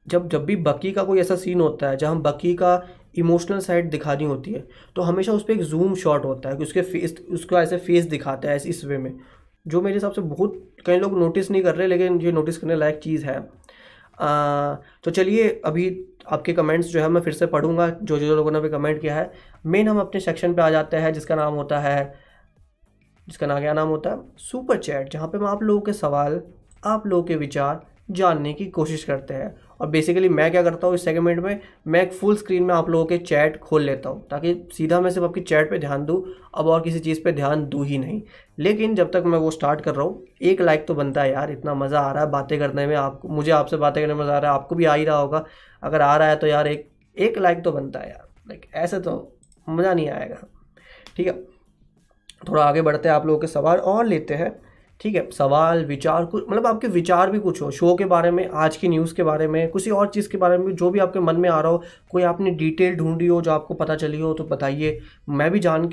जब जब भी बकी का कोई ऐसा सीन होता है जहाँ बकी का इमोशनल साइड दिखानी होती है तो हमेशा उस पर एक जूम शॉट होता है कि उसके फेस उसको ऐसे फेस दिखाता है इस वे में जो मेरे हिसाब से बहुत कई लोग नोटिस नहीं कर रहे लेकिन ये नोटिस करने लायक चीज़ है। आ, तो चलिए अभी आपके कमेंट्स जो है मैं फिर से पढ़ूँगा जो जो लोगों ने भी कमेंट किया है। मेन हम अपने सेक्शन पे आ जाते हैं जिसका नाम होता है जिसका नाम क्या नाम होता है? सुपर चैट जहाँ पे हम आप लोगों के सवाल आप लोगों के विचार जानने की कोशिश करते हैं। और बेसिकली मैं क्या करता हूँ इस सेगमेंट में, मैं एक फुल स्क्रीन में आप लोगों के चैट खोल लेता हूँ, ताकि सीधा मैं सिर्फ़ आपकी चैट पे ध्यान दूँ, अब और किसी चीज़ पे ध्यान दूँ ही नहीं। लेकिन जब तक मैं वो स्टार्ट कर रहा हूँ, एक लाइक तो बनता है यार, इतना मज़ा आ रहा है बातें करने में आपको मुझे आपसे बातें करने में मज़ा आ रहा है, आपको भी आ ही रहा होगा, अगर आ रहा है तो यार एक एक लाइक तो बनता है यार लाइक ऐसे तो मज़ा नहीं आएगा। ठीक है, थोड़ा आगे बढ़ते हैं आप लोगों के सवाल और लेते हैं। ठीक है, सवाल, विचार कुछ मतलब आपके विचार भी कुछ हो, शो के बारे में, आज की न्यूज़ के बारे में, किसी और चीज़ के बारे में, जो भी आपके मन में आ रहा हो, कोई आपने डिटेल ढूंढी हो, जो आपको पता चली हो तो बताइए। मैं भी जान,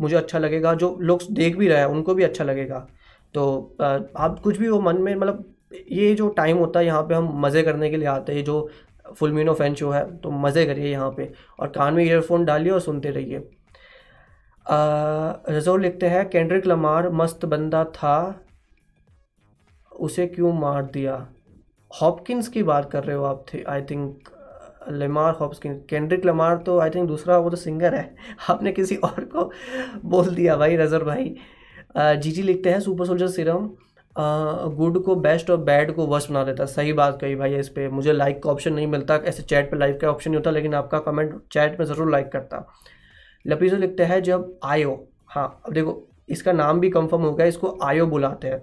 मुझे अच्छा लगेगा, जो लोग देख भी रहे हैं, उनको भी अच्छा लगेगा। तो आप कुछ भी हो मन में मतलब ये जो टाइम होता है, यहाँ पे हम मज़े करने के लिए आते हैं, जो फुल मीनो फ़ैन शो है तो मज़े करिए यहाँ पे, और कान में ईयरफोन डालिए और सुनते रहिए। रजोल लिखते हैं कैंड्रिक लमार मस्त बंदा था उसे क्यों मार दिया? हॉपकिंस की बात कर रहे हो आप थे I think Lamar Hopkin Kendrick Lamar तो आई थिंक दूसरा वो तो सिंगर है। आपने किसी और को बोल दिया भाई, रजर भाई। जी जी लिखते हैं सुपर सोल्जर सीरम गुड को बेस्ट और बैड को वर्स्ट बना देता। सही बात कही भाई इस पर मुझे लाइक का ऑप्शन नहीं मिलता, ऐसे चैट पे लाइक का ऑप्शन नहीं होता, लेकिन आपका कमेंट चैट में ज़रूर लाइक करता। लपीजो लिखते हैं, जब आयो हाँ अब देखो, इसका नाम भी कंफर्म हो गया, इसको आयो बुलाते हैं।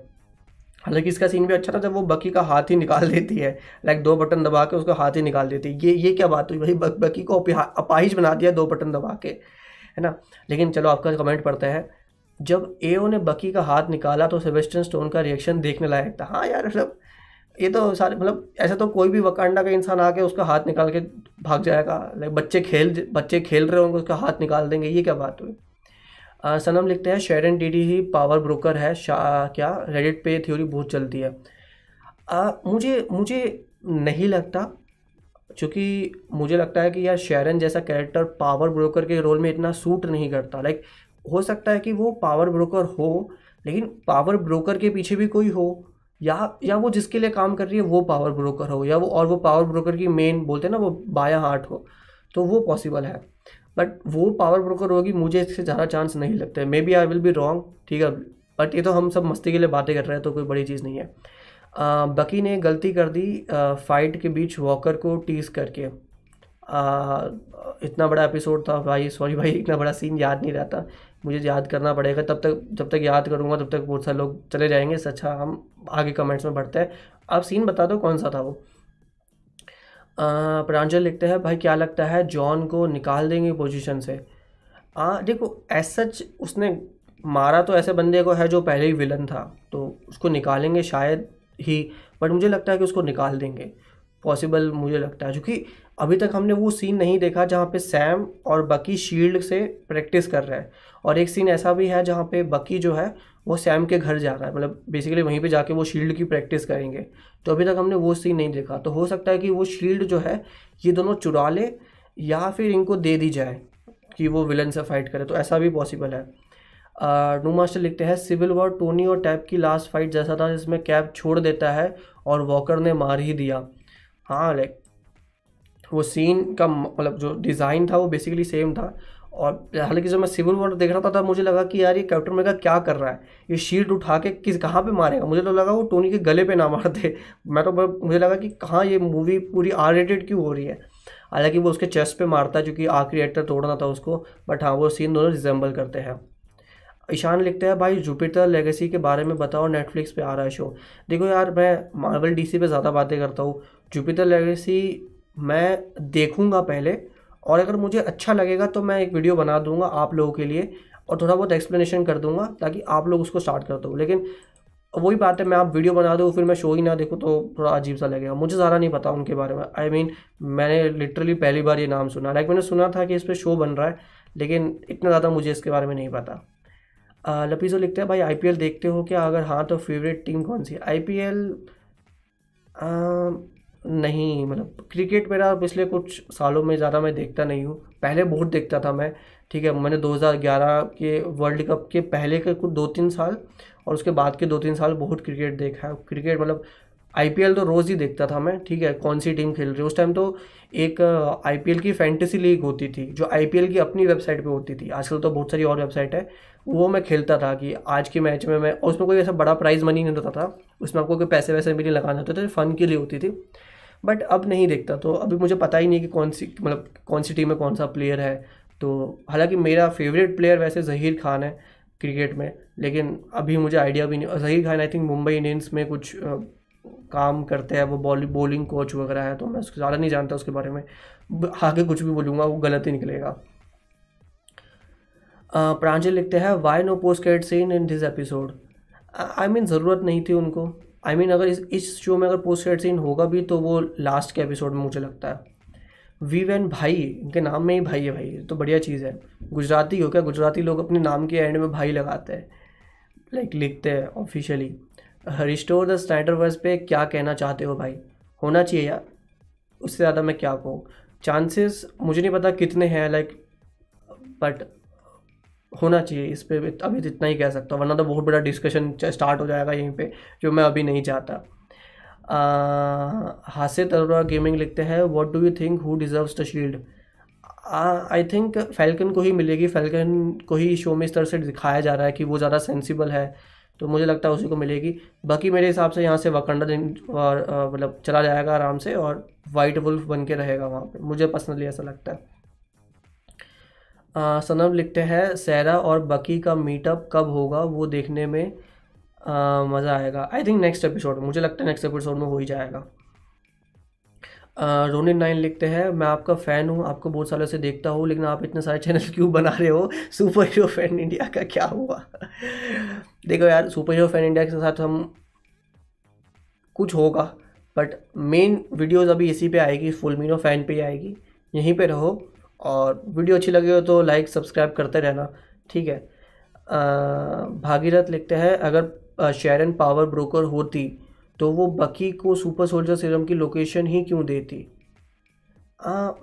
हालाँकि इसका सीन भी अच्छा था जब वो बकी का हाथ ही निकाल देती है लाइक दो बटन दबा के उसका हाथ ही निकाल देती है। ये ये क्या बात हुई भाई? बकी को अपाहिज बना दिया दो बटन दबा के, है ना? लेकिन चलो आपका कमेंट पड़ता है। जब एओ ने बकी का हाथ निकाला तो सेबेस्टन स्टोन का रिएक्शन देखने लायक था। हाँ यार मतलब ये तो सारे मतलब ऐसा तो कोई भी वकांडा का इंसान आके उसका हाथ निकाल के भाग जाएगा। लाइक बच्चे खेल बच्चे खेल रहे होंगे, उसका हाथ निकाल देंगे। ये क्या बात हुई? सनम लिखते हैं शेरन डी ही पावर ब्रोकर है क्या? रेडिट पे थ्योरी बहुत चलती है। आ, मुझे मुझे नहीं लगता क्योंकि मुझे लगता है कि यार शेरन जैसा कैरेक्टर पावर ब्रोकर के रोल में इतना सूट नहीं करता। लाइक हो सकता है कि वो पावर ब्रोकर हो लेकिन पावर ब्रोकर के पीछे भी कोई हो या या वो जिसके लिए काम कर रही है वो पावर ब्रोकर हो या वो और वो पावर ब्रोकर की मेन बोलते हैं ना वो बाया हार्ट हो तो वो पॉसिबल है। बट वो पावर ब्रोकर होगी मुझे इससे ज़्यादा चांस नहीं लगता है। Maybe I will be wrong ठीक है? बट ये तो हम सब मस्ती के लिए बातें कर रहे हैं तो कोई बड़ी चीज़ नहीं है। बकी ने गलती कर दी फाइट के बीच वॉकर को टीज करके। आ, इतना बड़ा एपिसोड था भाई सॉरी भाई इतना बड़ा सीन याद नहीं रहता। मुझे याद करना पड़ेगा तब तक जब तक याद करूँगा तब तक बहुत सारे लोग चले जाएँगे इससे अच्छा हम आगे कमेंट्स में बढ़ते हैं। आप सीन बता दो कौन सा था वो। प्रांजल लिखते हैं भाई क्या लगता है जॉन को निकाल देंगे पोजीशन से? आ, देखो एज सच उसने मारा तो ऐसे बंदे को है जो पहले ही विलन था तो उसको निकालेंगे शायद ही बट मुझे लगता है कि उसको निकाल देंगे। पॉसिबल मुझे लगता है क्योंकि अभी तक हमने वो सीन नहीं देखा जहाँ पे सैम और बकी शील्ड से प्रैक्टिस कर रहे हैं। और एक सीन ऐसा भी है जहाँ पे बकी जो है वो सैम के घर जा रहा है। मतलब बेसिकली वहीं पे जाके वो शील्ड की प्रैक्टिस करेंगे। तो अभी तक हमने वो सीन नहीं देखा। तो हो सकता है कि वो शील्ड जो है, ये दोनों चुरा ले या फिर इनको दे दी जाए कि वो विलन से फाइट करे। तो ऐसा भी पॉसिबल है। नो मास्टर लिखते हैं सिविल वॉर टोनी और टैप की लास्ट फाइट जैसा था जिसमें कैप छोड़ देता है और वॉकर ने मार ही दिया। हाँ लाइक वो सीन का मतलब जो डिज़ाइन था वो बेसिकली सेम था। और हालाँकि जब मैं सिविल वॉर देख रहा था, तब मुझे लगा कि यार ये कैप्टन अमेरिका क्या कर रहा है? ये शील्ड उठा के किस, कहाँ पे मारेगा? मुझे तो लगा वो टोनी के गले पे ना मार दे। मैं तो मुझे लगा कि कहाँ ये मूवी पूरी आर रेटेड क्यों हो रही है? हालाँकि वो उसके चेस्ट पे मारता है क्योंकि आखिरी एक्टर तोड़ना था उसको बट हाँ वो सीन दोनों रिजेंबल करते हैं। ईशान लिखते हैं, भाई जुपिटर लेगेसी के बारे में बताओ नेटफ्लिक्स पे आ रहा है शो देखो यार, मैं मार्वल डीसी पे ज़्यादा बातें करता हूँ। जुपिटर लेगेसी मैं देखूँगा पहले और अगर मुझे अच्छा लगेगा तो मैं एक वीडियो बना दूँगा आप लोगों के लिए और थोड़ा बहुत एक्सप्लेनेशन कर दूँगा ताकि आप लोग उसको स्टार्ट कर दो। लेकिन वही बात है मैं आप वीडियो बना दूँ फिर मैं शो ही ना देखूँ तो थोड़ा अजीब सा लगेगा। मुझे ज़्यादा नहीं पता उनके बारे में। आई I मीन mean, मैंने लिटरली पहली बार ये नाम सुना। लाइक मैंने सुना था कि इस पर शो बन रहा है लेकिन इतना ज़्यादा मुझे इसके बारे में नहीं पता। लपीजो लिखते हैं भाई आईपीएल देखते हो क्या? अगर हाँ तो फेवरेट टीम कौन सी आई नहीं मतलब क्रिकेट मेरा पिछले कुछ सालों में ज़्यादा मैं देखता नहीं हूँ। पहले बहुत देखता था मैं, ठीक है, मैंने 2011 के वर्ल्ड कप के पहले के कुछ दो तीन साल और उसके बाद के दो तीन साल बहुत क्रिकेट देखा है। क्रिकेट मतलब आईपीएल तो रोज़ ही देखता था मैं, ठीक है, कौन सी टीम खेल रही है। उस टाइम तो एक आईपीएल की फैंटेसी लीग होती थी, जो आईपीएल की अपनी वेबसाइट पे होती थी। आजकल तो बहुत सारी और वेबसाइट है, वो मैं खेलता था कि आज के मैच में मैं, और उसमें कोई ऐसा बड़ा प्राइज़ मनी नहीं होता था, उसमें आपको कोई पैसे वैसे भी नहीं लगाने होते थे फ़न के लिए होती थी। बट अब नहीं देखता तो अभी मुझे पता ही नहीं कि कौन सी मतलब कौन सी टीम में कौन सा प्लेयर है। तो हालाँकि मेरा फेवरेट प्लेयर वैसे जहीर खान है क्रिकेट में, लेकिन अभी मुझे आइडिया भी नहीं। Zaheer Khan I think Mumbai Indians में कुछ काम करते हैं, वो बॉलिंग बॉलिंग कोच वगैरह है तो मैं उसको ज़्यादा नहीं जानता उसके बारे में। आगे कुछ भी बोलूँगा, वो गलत ही निकलेगा। प्रांजल लिखते हैं why no post credit scene in this episode I mean ज़रूरत नहीं थी उनको। आई I मीन mean, अगर इस इस शो में अगर पोस्ट क्रेडिट सीन होगा भी तो वो लास्ट के एपिसोड में मुझे लगता है। वी वैन भाई इनके नाम में ही भाई है भाई तो बढ़िया चीज़ है। गुजराती हो क्या? गुजराती लोग अपने नाम के एंड में भाई लगाते हैं। लाइक लिखते हैं officially restore the Snyderverse पे क्या कहना चाहते हो भाई? होना चाहिए यार। उससे ज़्यादा मैं क्या कहूँ? चांसेस मुझे नहीं पता कितने हैं लाइक बट होना चाहिए, इस पर अभी तो इतना ही कह सकता हूँ, वरना तो बहुत बड़ा डिस्कशन स्टार्ट हो जाएगा यहीं पे, जो मैं अभी नहीं चाहता। हासित अरोरा गेमिंग लिखते हैं what do you think who deserves the shield I think Falcon को ही मिलेगी फैल्कन को ही शो में इस तरह से दिखाया जा रहा है कि वो ज़्यादा सेंसिबल है तो मुझे लगता है उसी को मिलेगी। बाकी मेरे हिसाब से यहाँ से वकंडा और मतलब चला जाएगा आराम से और वाइट वुल्फ बन के रहेगा वहाँ पर मुझे पर्सनली ऐसा लगता है। सनम लिखते हैं, सैरा और बकी का मीटअप कब होगा, वो देखने में मज़ा आएगा। आई थिंक नेक्स्ट एपिसोड मुझे लगता है नेक्स्ट एपिसोड में हो ही जाएगा। रोनिन नाइन लिखते हैं, मैं आपका फ़ैन हूँ, आपको बहुत सालों से देखता हूँ, लेकिन आप इतने सारे चैनल क्यों बना रहे हो? सुपर हीरो फ़ैन इंडिया का क्या हुआ? देखो यार सुपर हीरो फ़ैन इंडिया के साथ हम कुछ होगा बट मेन वीडियोज़ अभी इसी पे आएगी फुल मीनो फ़ैन पे ही आएगी। यहीं पे रहो। और वीडियो अच्छी लगी हो तो लाइक सब्सक्राइब करते रहना, ठीक है? भागीरथ लिखते हैं, अगर शेरन पावर ब्रोकर होती तो वो बकी को सुपर सोल्जर सीरम की लोकेशन ही क्यों देती?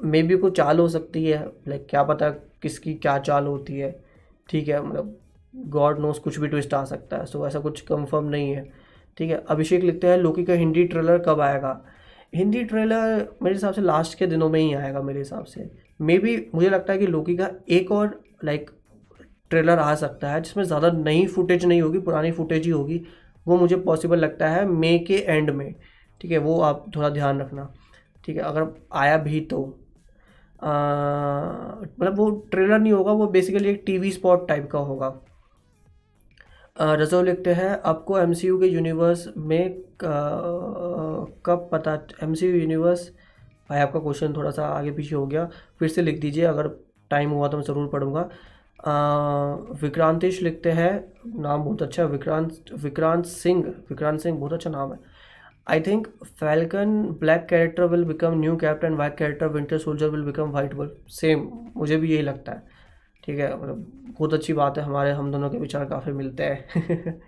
मे बी कोई चाल हो सकती है लाइक क्या पता किसकी क्या चाल होती है, ठीक है? मतलब गॉड नोस कुछ भी ट्विस्ट आ सकता है सो ऐसा कुछ कंफर्म नहीं है, ठीक है? अभिषेक लिखते हैं लोकी का हिंदी ट्रेलर कब आएगा? हिंदी ट्रेलर मेरे हिसाब से लास्ट के दिनों में ही आएगा, मेरे हिसाब से। मे बी मुझे लगता है कि लोकी का एक और लाइक ट्रेलर आ सकता है, जिसमें ज़्यादा नई फुटेज नहीं होगी, पुरानी फुटेज ही होगी। वो मुझे पॉसिबल लगता है मे के एंड में। ठीक है, वो आप थोड़ा ध्यान रखना। ठीक है, अगर आया भी तो। मतलब वो ट्रेलर नहीं होगा, वो बेसिकली एक टीवी स्पॉट टाइप का होगा। रजो लिखते हैं, आपको एमसीयू के यूनिवर्स में कब पता एमसीयू यूनिवर्स भाई आपका क्वेश्चन थोड़ा सा आगे पीछे हो गया। फिर से लिख दीजिए, अगर टाइम हुआ तो मैं ज़रूर पढ़ूँगा। विक्रांतिश लिखते हैं। नाम बहुत अच्छा विक्रांत विक्रांत सिंह। विक्रांत सिंह बहुत अच्छा नाम है। I think Falcon black character will become new captain white character winter soldier will become white wolf same मुझे भी यही लगता है। ठीक है मतलब बहुत अच्छी बात है। हमारे, हम दोनों के विचार काफ़ी मिलते हैं।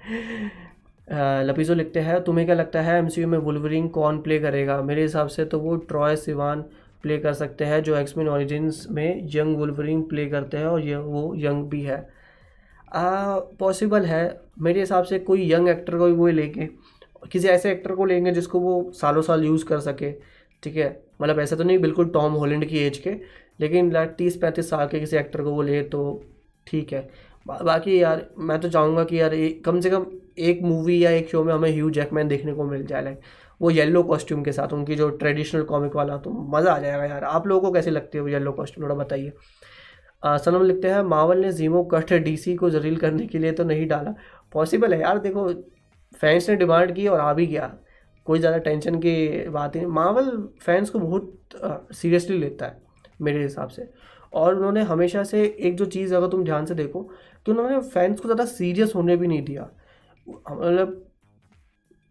लपीजो लिखते हैं। तुम्हें क्या लगता है एमसीयू में वुलवरिंग कौन प्ले करेगा? मेरे हिसाब से तो वो ट्रॉय सिवान प्ले कर सकते हैं जो एक्समिन ऑरिजिन्स में यंग वुलवरिंग प्ले करते हैं और ये वो यंग भी है। पॉसिबल है। मेरे हिसाब से कोई यंग एक्टर को भी वो लेंगे किसी ऐसे एक्टर को लेंगे जिसको वो सालों साल यूज़ कर सके ठीक है? मतलब ऐसा तो नहीं बिल्कुल टॉम हॉलैंड की एज के लेकिन तीस पैंतीस साल के किसी एक्टर को वो ले तो ठीक है। बा, बाकी यार मैं तो चाहूँगा कि यार कम से कम एक मूवी या एक शो में हमें ह्यू जैकमैन देखने को मिल जाए लाइक वो येलो कॉस्ट्यूम के साथ, उनकी जो ट्रेडिशनल कॉमिक वाला तो मज़ा आ जाएगा यार। आप लोगों को कैसे लगती है वो येलो कॉस्ट्यूम थोड़ा बताइए। सनम लिखते हैं, मावल ने जीमो कट डीसी को जरील करने के लिए तो नहीं डाला। पॉसिबल है यार, देखो फैंस ने डिमांड की और आ भी गया। कोई ज़्यादा टेंशन की बात नहीं। मावल फैंस को बहुत सीरियसली लेता है, मेरे हिसाब से। और उन्होंने हमेशा से एक जो चीज़ अगर तुम ध्यान से देखो तो उन्होंने फैंस को ज़्यादा सीरियस होने भी नहीं दिया। मतलब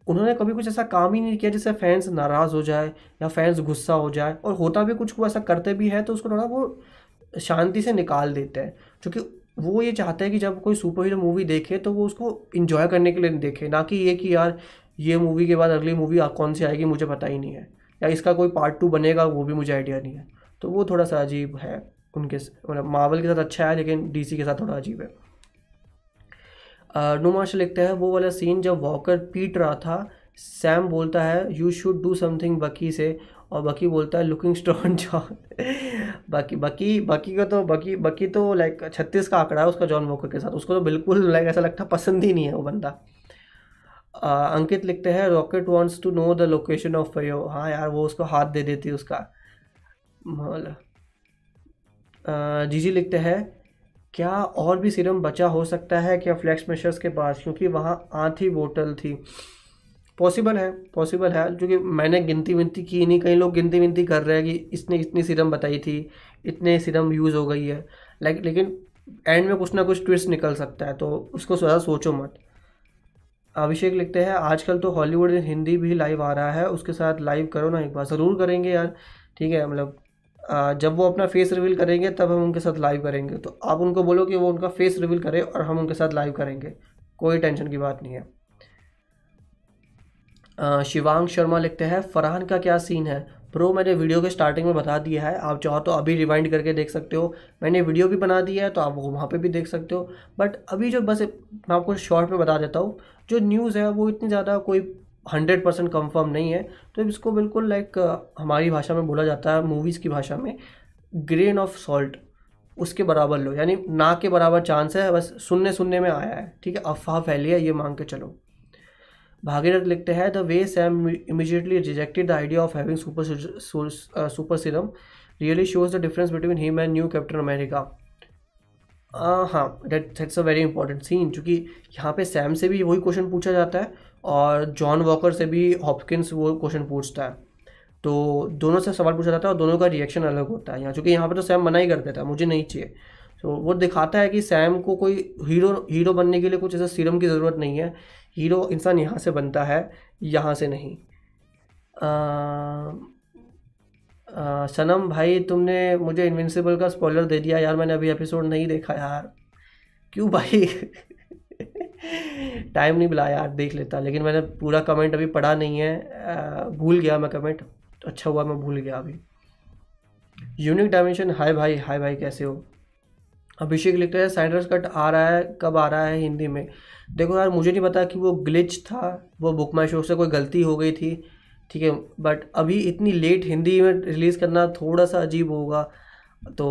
उन्होंने कभी कुछ ऐसा काम ही नहीं किया जिससे फैंस नाराज़ हो जाए या फैंस गुस्सा हो जाए। और होता भी कुछ को ऐसा करते भी है तो उसको थोड़ा वो शांति से निकाल देते हैं। क्योंकि वो ये चाहते हैं कि जब कोई सुपर हीरो मूवी देखे तो वो उसको इन्जॉय करने के लिए देखे। ना कि ये कि यार, ये मूवी के बाद अगली मूवी कौन सी आएगी, मुझे पता ही नहीं है। या इसका कोई पार्ट टू बनेगा, वो भी मुझे आइडिया नहीं है। तो वो थोड़ा सा अजीब है। उनके मतलब मावल के साथ अच्छा है, लेकिन डीसी के साथ थोड़ा अजीब है। नुमाश लिखते हैं, वो वाला सीन जब वॉकर पीट रहा था, सैम बोलता है यू शुड डू समथिंग बकी से, और बकी बोलता है लुकिंग स्ट्रॉन्ग जॉन बाकी, बकी बकी का तो बकी बकी तो लाइक छत्तीस का आंकड़ा है उसका जॉन वॉकर के साथ, उसको तो बिल्कुल लाइक ऐसा लगता पसंद ही नहीं है वो बंदा। अंकित लिखते हैं rocket wants to know the location of फयो हाँ यार, वो उसको हाथ दे देती है उसका। जीजी लिखते हैं क्या और भी सिरम बचा हो सकता है क्या फ्लैक्स मेशर्स के पास? क्योंकि वहाँ आधी बोतल थी। पॉसिबल है पॉसिबल है क्योंकि मैंने गिनती विनती की नहीं। कई लोग गिनती विनती कर रहे हैं कि इसने इतनी सिरम बताई थी, इतने सिरम यूज़ हो गई है। लाइक लेकिन एंड में कुछ ना कुछ ट्विस्ट निकल सकता है तो उसको ज़्यादा सोचो मत। अभिषेक लिखते हैं, आजकल तो हॉलीवुड हिंदी भी लाइव आ रहा है, उसके साथ लाइव करो ना एक बार। ज़रूर करेंगे यार। ठीक है मतलब जब वो अपना फेस रिवील करेंगे, तब हम उनके साथ लाइव करेंगे। तो आप उनको बोलो कि वो उनका फेस रिवील करें और हम उनके साथ लाइव करेंगे। कोई टेंशन की बात नहीं है। शिवांग शर्मा लिखते हैं, फरहान का क्या सीन है? प्रो मैंने वीडियो के स्टार्टिंग में बता दिया है। आप चाहो तो अभी रिवाइंड करके देख सकते हो। मैंने वीडियो भी बना दिया है तो आप वो वहाँ पे भी देख सकते हो। बट अभी जो बस मैं आपको शॉर्ट में बता देता हूँ, जो न्यूज़ है, वो इतनी ज़्यादा कोई हंड्रेड परसेंट कन्फर्म नहीं है तो इसको बिल्कुल लाइक हमारी भाषा में बोला जाता है मूवीज़ की भाषा में ग्रेन ऑफ़ सॉल्ट उसके बराबर लो, यानी ना के बराबर चांस है, बस सुनने सुनने में आया है, ठीक है, अफवाह फैली है, ये मांग के चलो। भागीरथ लिखते हैं the way Sam immediately rejected the idea of having super super serum really shows the difference between him and new Captain America हाँ that that's a very important scene क्योंकि यहाँ पे सैम से भी वही क्वेश्चन पूछा जाता है और जॉन वॉकर से भी हॉपकिंस वो क्वेश्चन पूछता है। तो दोनों से सवाल पूछा जाता है और दोनों का रिएक्शन अलग होता है। यहाँ चूँकि यहाँ पर तो सैम मना ही कर देता है मुझे नहीं चाहिए। तो वो दिखाता है कि सैम को कोई हीरो हीरो बनने के लिए कुछ ऐसा सीरम की ज़रूरत नहीं है। हीरो इंसान यहाँ से बनता है यहाँ से नहीं। आ, सनम भाई, तुमने मुझे इनविंसिबल का स्पॉइलर दे दिया। यार, मैंने अभी एपिसोड नहीं देखा यार। क्यों भाई? टाइम नहीं मिला यार, देख लेता। लेकिन मैंने पूरा कमेंट अभी पढ़ा नहीं है। भूल गया मैं कमेंट तो अच्छा हुआ मैं भूल गया अभी। यूनिक डायमेंशन हाय भाई हाय भाई, कैसे हो? अभिषेक लिखते हैं साइडर्स कट आ रहा है, कब आ रहा है हिंदी में? देखो यार, मुझे नहीं पता कि वो ग्लिच था, वो बुक माई शो से कोई गलती हो गई थी। ठीक है बट अभी इतनी लेट हिंदी में रिलीज़ करना थोड़ा सा अजीब होगा तो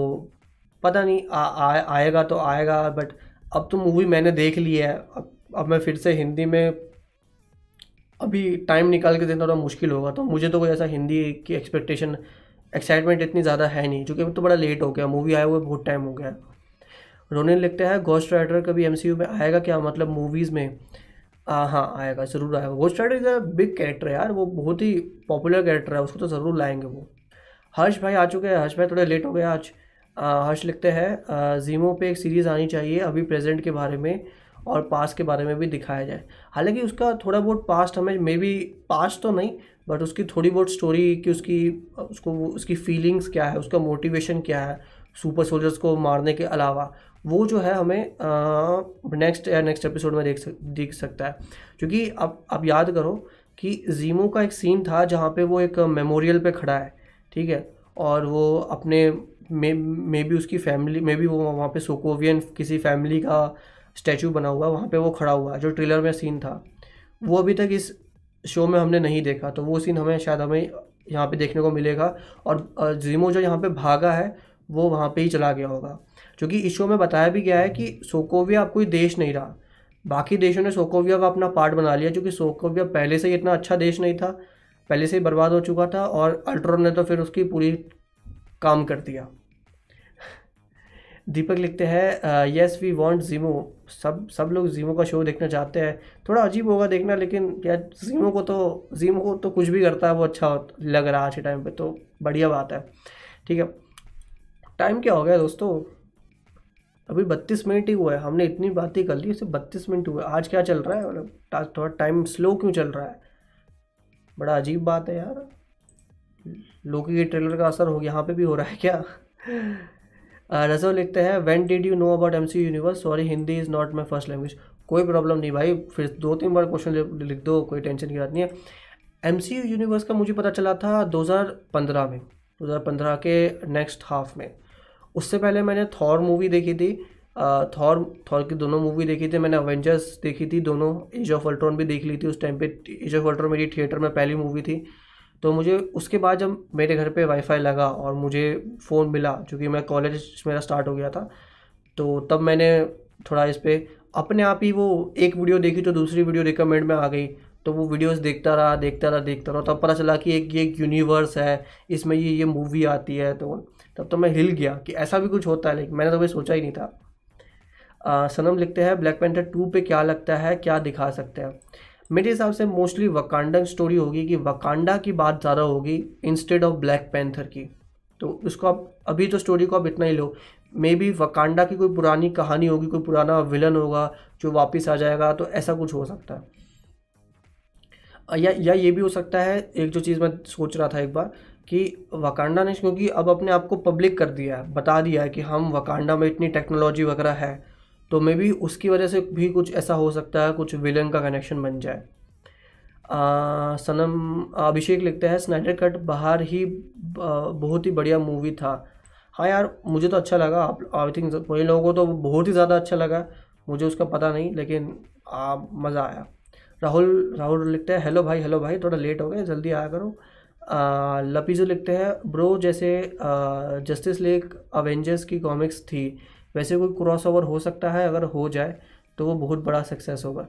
पता नहीं आ, आ, आएगा तो आएगा बट अब तो मूवी मैंने देख ली है अब अब मैं फिर से हिंदी में अभी टाइम निकाल के देना थोड़ा मुश्किल होगा तो मुझे तो कोई ऐसा हिंदी की एक्सपेक्टेशन एक्साइटमेंट इतनी ज़्यादा है नहीं क्योंकि अब तो बड़ा लेट हो गया मूवी आया हुआ बहुत टाइम हो गया। रोनिन लिखते हैं गोस्ट राइडर कभी एमसीयू में आएगा क्या मतलब मूवीज़ में? आ, हाँ आएगा ज़रूर आएगा। Ghost Rider is a big character है यार वो बहुत ही पॉपुलर कैरेक्टर है उसको तो ज़रूर लाएँगे वो। हर्ष भाई आ चुके हैं हर्ष भाई थोड़े लेट हो गए आज। हर्ष लिखते हैं जीमो पे एक सीरीज़ आनी चाहिए अभी प्रेजेंट के बारे में और पास्ट के बारे में भी दिखाया जाए। हालाँकि उसका थोड़ा बहुत पास्ट हमें मे बी पास्ट तो नहीं बट उसकी थोड़ी बहुत स्टोरी कि उसकी उसको उसकी फीलिंग्स क्या है उसका मोटिवेशन क्या है सुपर सोल्जर्स को मारने के अलावा, वो जो है हमें नेक्स्ट या नेक्स्ट एपिसोड में देख सक, देख सकता है। क्योंकि अब आप याद करो कि जीमो का एक सीन था जहाँ पे वो एक मेमोरियल पे खड़ा है, ठीक है? और वो अपने, मे मे भी उसकी फैमिली मे भी वो वहाँ पे सोकोवियन किसी फैमिली का स्टैचू बना हुआ वहाँ पे वो खड़ा हुआ जो ट्रेलर में सीन था। वो अभी तक इस शो में हमने नहीं देखा तो वो सीन हमें, शायद हमें यहाँ पे देखने को मिलेगा। और जीमो जो यहाँ पे भागा है वो वहाँ पे ही चला गया होगा। क्योंकि इस शो में बताया भी गया है कि सोकोविया अब कोई देश नहीं रहा। बाकी देशों ने सोकोविया का अपना पार्ट बना लिया, क्योंकि सोकोविया पहले से ही इतना अच्छा देश नहीं था, पहले से ही बर्बाद हो चुका था और अल्ट्रोन ने तो फिर उसकी पूरी काम कर दिया। दीपक लिखते हैं यस वी वांट जीमो सब सब लोग जीमो का शो देखना चाहते हैं। थोड़ा अजीब होगा देखना, लेकिन यार जीमो को तो जीमो को तो कुछ भी करता है, वो अच्छा लग रहा है आज के टाइम पे तो बढ़िया बात है। ठीक है टाइम क्या हो गया दोस्तों? अभी बत्तीस मिनट ही हुआ है। हमने इतनी बातें कर ली, सिर्फ़ बत्तीस मिनट हुए। आज क्या चल रहा है? मतलब थोड़ा टाइम स्लो क्यों चल रहा है? बड़ा अजीब बात है यार। लोकी के ट्रेलर का असर हो यहाँ पे भी हो रहा है क्या? रजो लिखते हैं when did you know about M C universe sorry Hindi is not my first language कोई प्रॉब्लम नहीं भाई। फिर दो तीन बार क्वेश्चन लिख दो। कोई टेंशन की बात नहीं है। एम सी यूनिवर्स का मुझे पता चला था 2015 में। 2015 के नेक्स्ट हाफ़ में। उससे पहले मैंने थॉर मूवी देखी थी। थॉर थॉर की दोनों मूवी देखी थी। मैंने अवेंजर्स देखी थी। दोनों एज ऑफ़ अल्ट्रॉन भी देख ली थी। उस टाइम पे एज ऑफ़ अल्ट्रॉन मेरी थिएटर में पहली मूवी थी। तो मुझे उसके बाद जब मेरे घर पे वाईफाई लगा और मुझे फ़ोन मिला क्योंकि मैं कॉलेज मेरा स्टार्ट हो गया था तो तब मैंने थोड़ा इस पर अपने आप ही वो एक वीडियो देखी तो दूसरी वीडियो रिकमेंड में आ गई। तो वो वीडियोस देखता रहा देखता रहा देखता रहा, तब पता चला कि एक, ये एक यूनिवर्स है। इसमें ये ये मूवी आती है। तो तब तो मैं हिल गया कि ऐसा भी कुछ होता है लेकिन मैंने तो कभी सोचा ही नहीं था। आ, सनम लिखते हैं ब्लैक पेंथर टू पे क्या लगता है क्या दिखा सकते हैं? मेरे हिसाब से मोस्टली वकांडा स्टोरी होगी कि वकांडा की बात ज़्यादा होगी इंस्टेड ऑफ़ ब्लैक पैंथर की। तो उसको आप अभी तो स्टोरी को आप इतना ही लो। मे बी वकांडा की कोई पुरानी कहानी होगी कोई पुराना विलन होगा जो वापस आ जाएगा तो ऐसा कुछ हो सकता है। या या ये भी हो सकता है एक जो चीज़ मैं सोच रहा था एक बार कि वकांडा ने क्योंकि अब अपने आप को पब्लिक कर दिया है बता दिया है कि हम वकांडा में इतनी टेक्नोलॉजी वगैरह है तो मे बी उसकी वजह से भी कुछ ऐसा हो सकता है कुछ विलन का कनेक्शन बन जाए। आ, सनम अभिषेक लिखते हैं स्नाइडर कट बाहर ही बहुत ही बढ़िया मूवी था। हाँ यार मुझे तो अच्छा लगा आप आई थिंक कई लोगों को तो बहुत ही ज़्यादा अच्छा लगा मुझे उसका पता नहीं लेकिन मज़ा आया। राहुल राहुल लिखते हैं हेलो भाई हेलो भाई थोड़ा लेट हो गए जल्दी आया करो। लपीजो लिखते हैं। ब्रो जैसे जस्टिस लेक अवेंजर्स की कॉमिक्स थी वैसे कोई क्रॉस ओवर हो सकता है अगर हो जाए तो वो बहुत बड़ा सक्सेस होगा।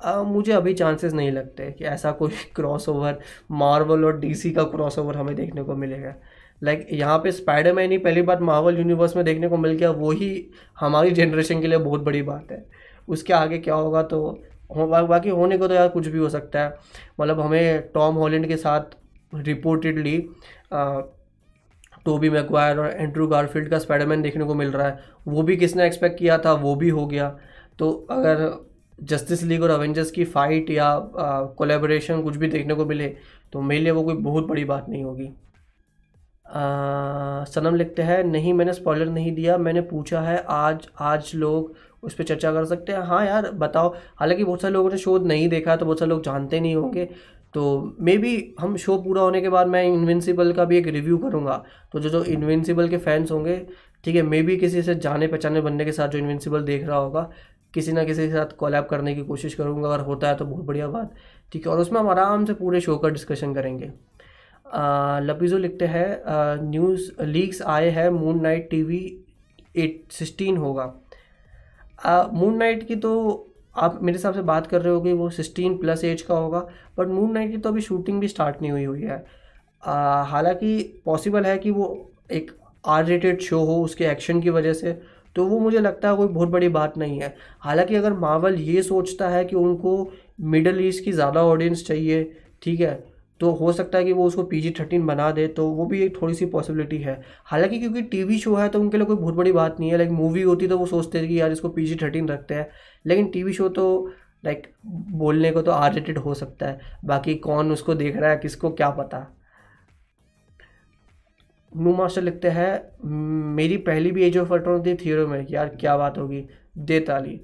आ, मुझे अभी चांसेस नहीं लगते कि ऐसा कोई क्रॉस ओवर मार्वल और डीसी का क्रॉस ओवर हमें देखने को मिलेगा। लाइक like, यहाँ पे स्पाइडरमैन ही पहली बार मार्वल यूनिवर्स में देखने को मिल गया वही हमारी जनरेशन के लिए बहुत बड़ी बात है। उसके आगे क्या होगा तो हो, बाकी होने को तो यार कुछ भी हो सकता है। मतलब हमें टॉम हॉलैंड के साथ रिपोर्टेडली टोबी मैकवायर और एंड्रू गारफील्ड का स्पाइडरमैन देखने को मिल रहा है। वो भी किसने एक्सपेक्ट किया था? वो भी हो गया। तो अगर जस्टिस लीग और अवेंजर्स की फ़ाइट या कोलेबोरेशन कुछ भी देखने को मिले तो मेरे लिए वो कोई बहुत बड़ी बात नहीं होगी। सनम लिखते हैं, नहीं, मैंने स्पॉइलर नहीं दिया। मैंने पूछा है, आज आज लोग उस पर चर्चा कर सकते हैं? हाँ यार, बताओ। हालाँकि बहुत सारे लोगों ने शो नहीं देखा तो बहुत सारे लोग जानते नहीं होंगे। तो मे बी हम शो पूरा होने के बाद मैं इन्विंसिबल का भी एक रिव्यू करूँगा। तो जो जो इन्विंसिबल के फैंस होंगे, ठीक है मे बी किसी से जाने पहचाने बनने के साथ जो इन्विंसिबल देख रहा होगा, किसी ना किसी के साथ कोलैब करने की कोशिश करूँगा, अगर होता है तो बहुत बढ़िया बात, ठीक है, और उसमें हम आराम से पूरे शो का डिस्कशन करेंगे। लपीजो लिखते हैं न्यूज़ लीक्स आए हैं Moon Knight T V eight sixteen होगा। मून नाइट की तो आप मेरे हिसाब से बात कर रहे होगे, वो सिक्सटीन प्लस एज का होगा बट मून नाइट की तो अभी शूटिंग भी स्टार्ट नहीं हुई हुई है। हालाँकि पॉसिबल है कि वो एक आर रेटेड शो हो उसके एक्शन की वजह से तो वो मुझे लगता है कोई बहुत बड़ी बात नहीं है। हालाँकि अगर मावल ये सोचता है कि उनको मिडल ईस्ट की ज़्यादा ऑडियंस चाहिए, ठीक है तो हो सकता है कि वो उसको पी जी थर्टीन बना दे तो वो भी एक थोड़ी सी पॉसिबिलिटी है। हालाँकि क्योंकि टीवी शो है तो उनके लिए कोई बहुत बड़ी बात नहीं है। लाइक मूवी होती तो वो सोचते हैं कि यार इसको पी जी थर्टीन रखते हैं। लेकिन टी वी शो तो लाइक बोलने को तो आर रेटेड हो सकता है। बाकी कौन उसको देख रहा है, किसको क्या पता। नू मास्टर लिखते हैं, मेरी पहली भी एज ऑफ़ अल्ट्रॉन थी थियरो में। यार, क्या बात होगी। दे ताली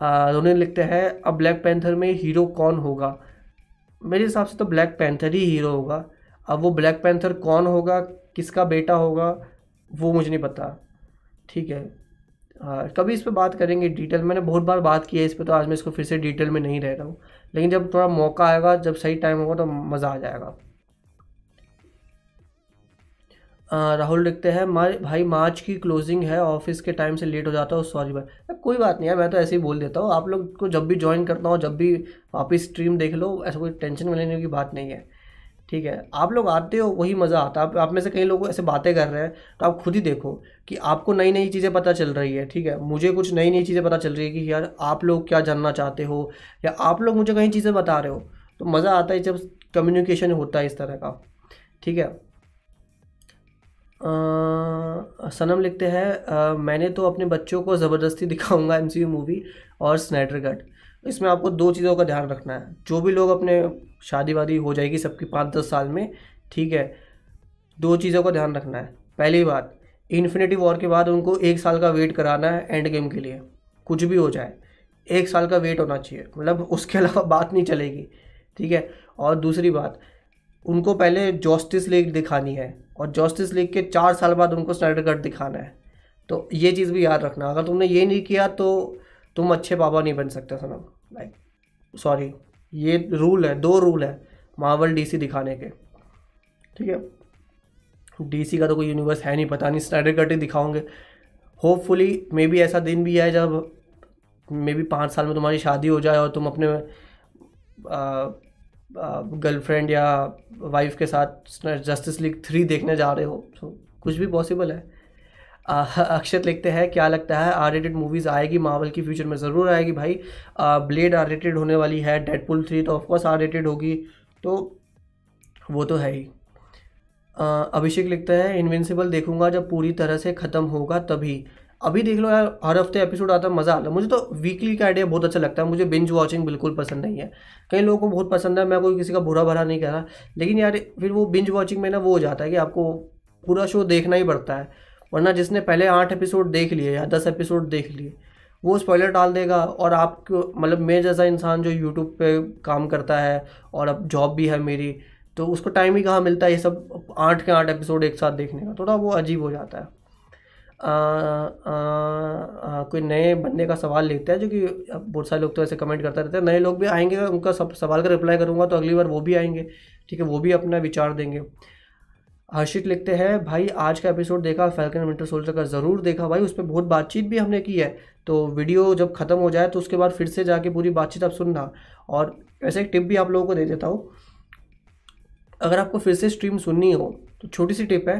उन्होंने लिखते हैं, अब ब्लैक पैंथर में हीरो कौन होगा? मेरे हिसाब से तो ब्लैक पैंथर ही हीरो होगा। अब वो ब्लैक पैंथर कौन होगा? किसका बेटा होगा? वो मुझे नहीं पता। ठीक है। हाँ कभी इस पर बात करेंगे डिटेल मैंने बहुत बार बात की है इस पर तो आज मैं इसको फिर से डिटेल में नहीं रह रहा हूँ। लेकिन जब थोड़ा मौका आएगा, जब सही टाइम होगा तो मज़ा आ जाएगा। राहुल लिखते हैं। मार भाई, मार्च की क्लोजिंग है ऑफ़िस के टाइम से लेट हो जाता हूँ सॉरी भाई। कोई बात नहीं है मैं तो ऐसे ही बोल देता हूँ। आप लोग को जब भी ज्वाइन करता हूँ, जब भी वापस स्ट्रीम देख लो, ऐसा कोई टेंशन में लेने की बात नहीं है। ठीक है? आप लोग आते हो, वही मज़ा आता है। आप में से कई लोग ऐसे बातें कर रहे हैं तो आप खुद ही देखो कि आपको नई नई चीज़ें पता चल रही है। ठीक है? मुझे कुछ नई नई चीज़ें पता चल रही है कि यार, आप लोग क्या जानना चाहते हो? या आप लोग मुझे कहीं चीज़ें बता रहे हो? तो मज़ा आता है जब कम्युनिकेशन होता है इस तरह का। ठीक है? सनम लिखते हैं मैंने तो अपने बच्चों को ज़बरदस्ती दिखाऊँगा एम मूवी और स्नैडर कट इसमें आपको दो चीज़ों का ध्यान रखना है। जो भी लोग अपने शादी वादी हो जाएगी सबकी पाँच दस साल में, ठीक है, दो चीज़ों का ध्यान रखना है। पहली बात इन्फिनिटी वॉर के बाद उनको एक साल का वेट कराना है एंड गेम के लिए। कुछ भी हो जाए, एक साल का वेट होना चाहिए। मतलब उसके अलावा बात नहीं चलेगी, ठीक है। और दूसरी बात उनको पहले जॉस्टिस लीग दिखानी है और जॉस्टिस लीग के चार साल बाद उनको स्नाइडर कट दिखाना है। तो ये चीज़ भी याद रखना। अगर तुमने ये नहीं किया तो तुम अच्छे पापा नहीं बन सकते सनम। लाइक सॉरी ये रूल है, दो रूल है मार्वल डीसी दिखाने के। ठीक है? डीसी का तो कोई यूनिवर्स है नहीं, पता नहीं स्नाइडर कट ही दिखाओगे। होपफुली मे बी ऐसा दिन भी है जब मे बी पाँच साल में तुम्हारी शादी हो जाए और तुम अपने गर्लफ्रेंड या वाइफ के साथ जस्टिस लीग थ्री देखने जा रहे हो तो कुछ भी पॉसिबल है। अक्षत लिखते हैं, क्या लगता है आर रेटेड मूवीज़ आएगी? मावल की फ्यूचर में ज़रूर आएगी भाई। ब्लेड आर रेटेड होने वाली है डेडपुल थ्री तो ऑफकोर्स आर रेटेड होगी तो वो तो है ही। अभिषेक लिखते हैं इन्विंसिबल देखूँगा जब पूरी तरह से ख़त्म होगा तभी। अभी देख लो यार, हर हफ़्ते एपिसोड आता है, मज़ा आता है। मुझे तो वीकली का आइडिया बहुत अच्छा लगता है। मुझे बिंज वॉचिंग बिल्कुल पसंद नहीं है। कई लोगों को बहुत पसंद है, मैं कोई किसी का बुरा भरा नहीं कह रहा। लेकिन यार, फिर वो बिंज वॉचिंग में ना वो हो जाता है कि आपको पूरा शो देखना ही पड़ता है। वरना जिसने पहले आठ एपिसोड देख लिए या दस एपिसोड देख लिए, वो स्पॉइलर डाल देगा और आप मतलब मैं जैसा इंसान जो यूट्यूब पे काम करता है और अब जॉब भी है मेरी तो उसको टाइम ही कहाँ मिलता है ये सब आठ के आठ एपिसोड एक साथ देखने का? थोड़ा वो अजीब हो जाता है। कोई नए बंदे का सवाल लेते हैं, जो कि बहुत सारे लोग तो ऐसे कमेंट करते रहते हैं। नए लोग भी आएँगे, उनका सब सवाल का रिप्लाई करूँगा तो अगली बार वो भी आएँगे, ठीक है, वो भी अपना विचार देंगे। हर्षित लिखते हैं, भाई, आज का एपिसोड देखा फैल्कन विंटर सोल्जर का ज़रूर देखा, भाई उस पर बहुत बातचीत भी हमने की है। तो वीडियो जब ख़त्म हो जाए तो उसके बाद फिर से जाके पूरी बातचीत आप सुनना। और ऐसे एक टिप भी आप लोगों को दे देता हूँ। अगर आपको फिर से स्ट्रीम सुननी हो तो छोटी सी टिप है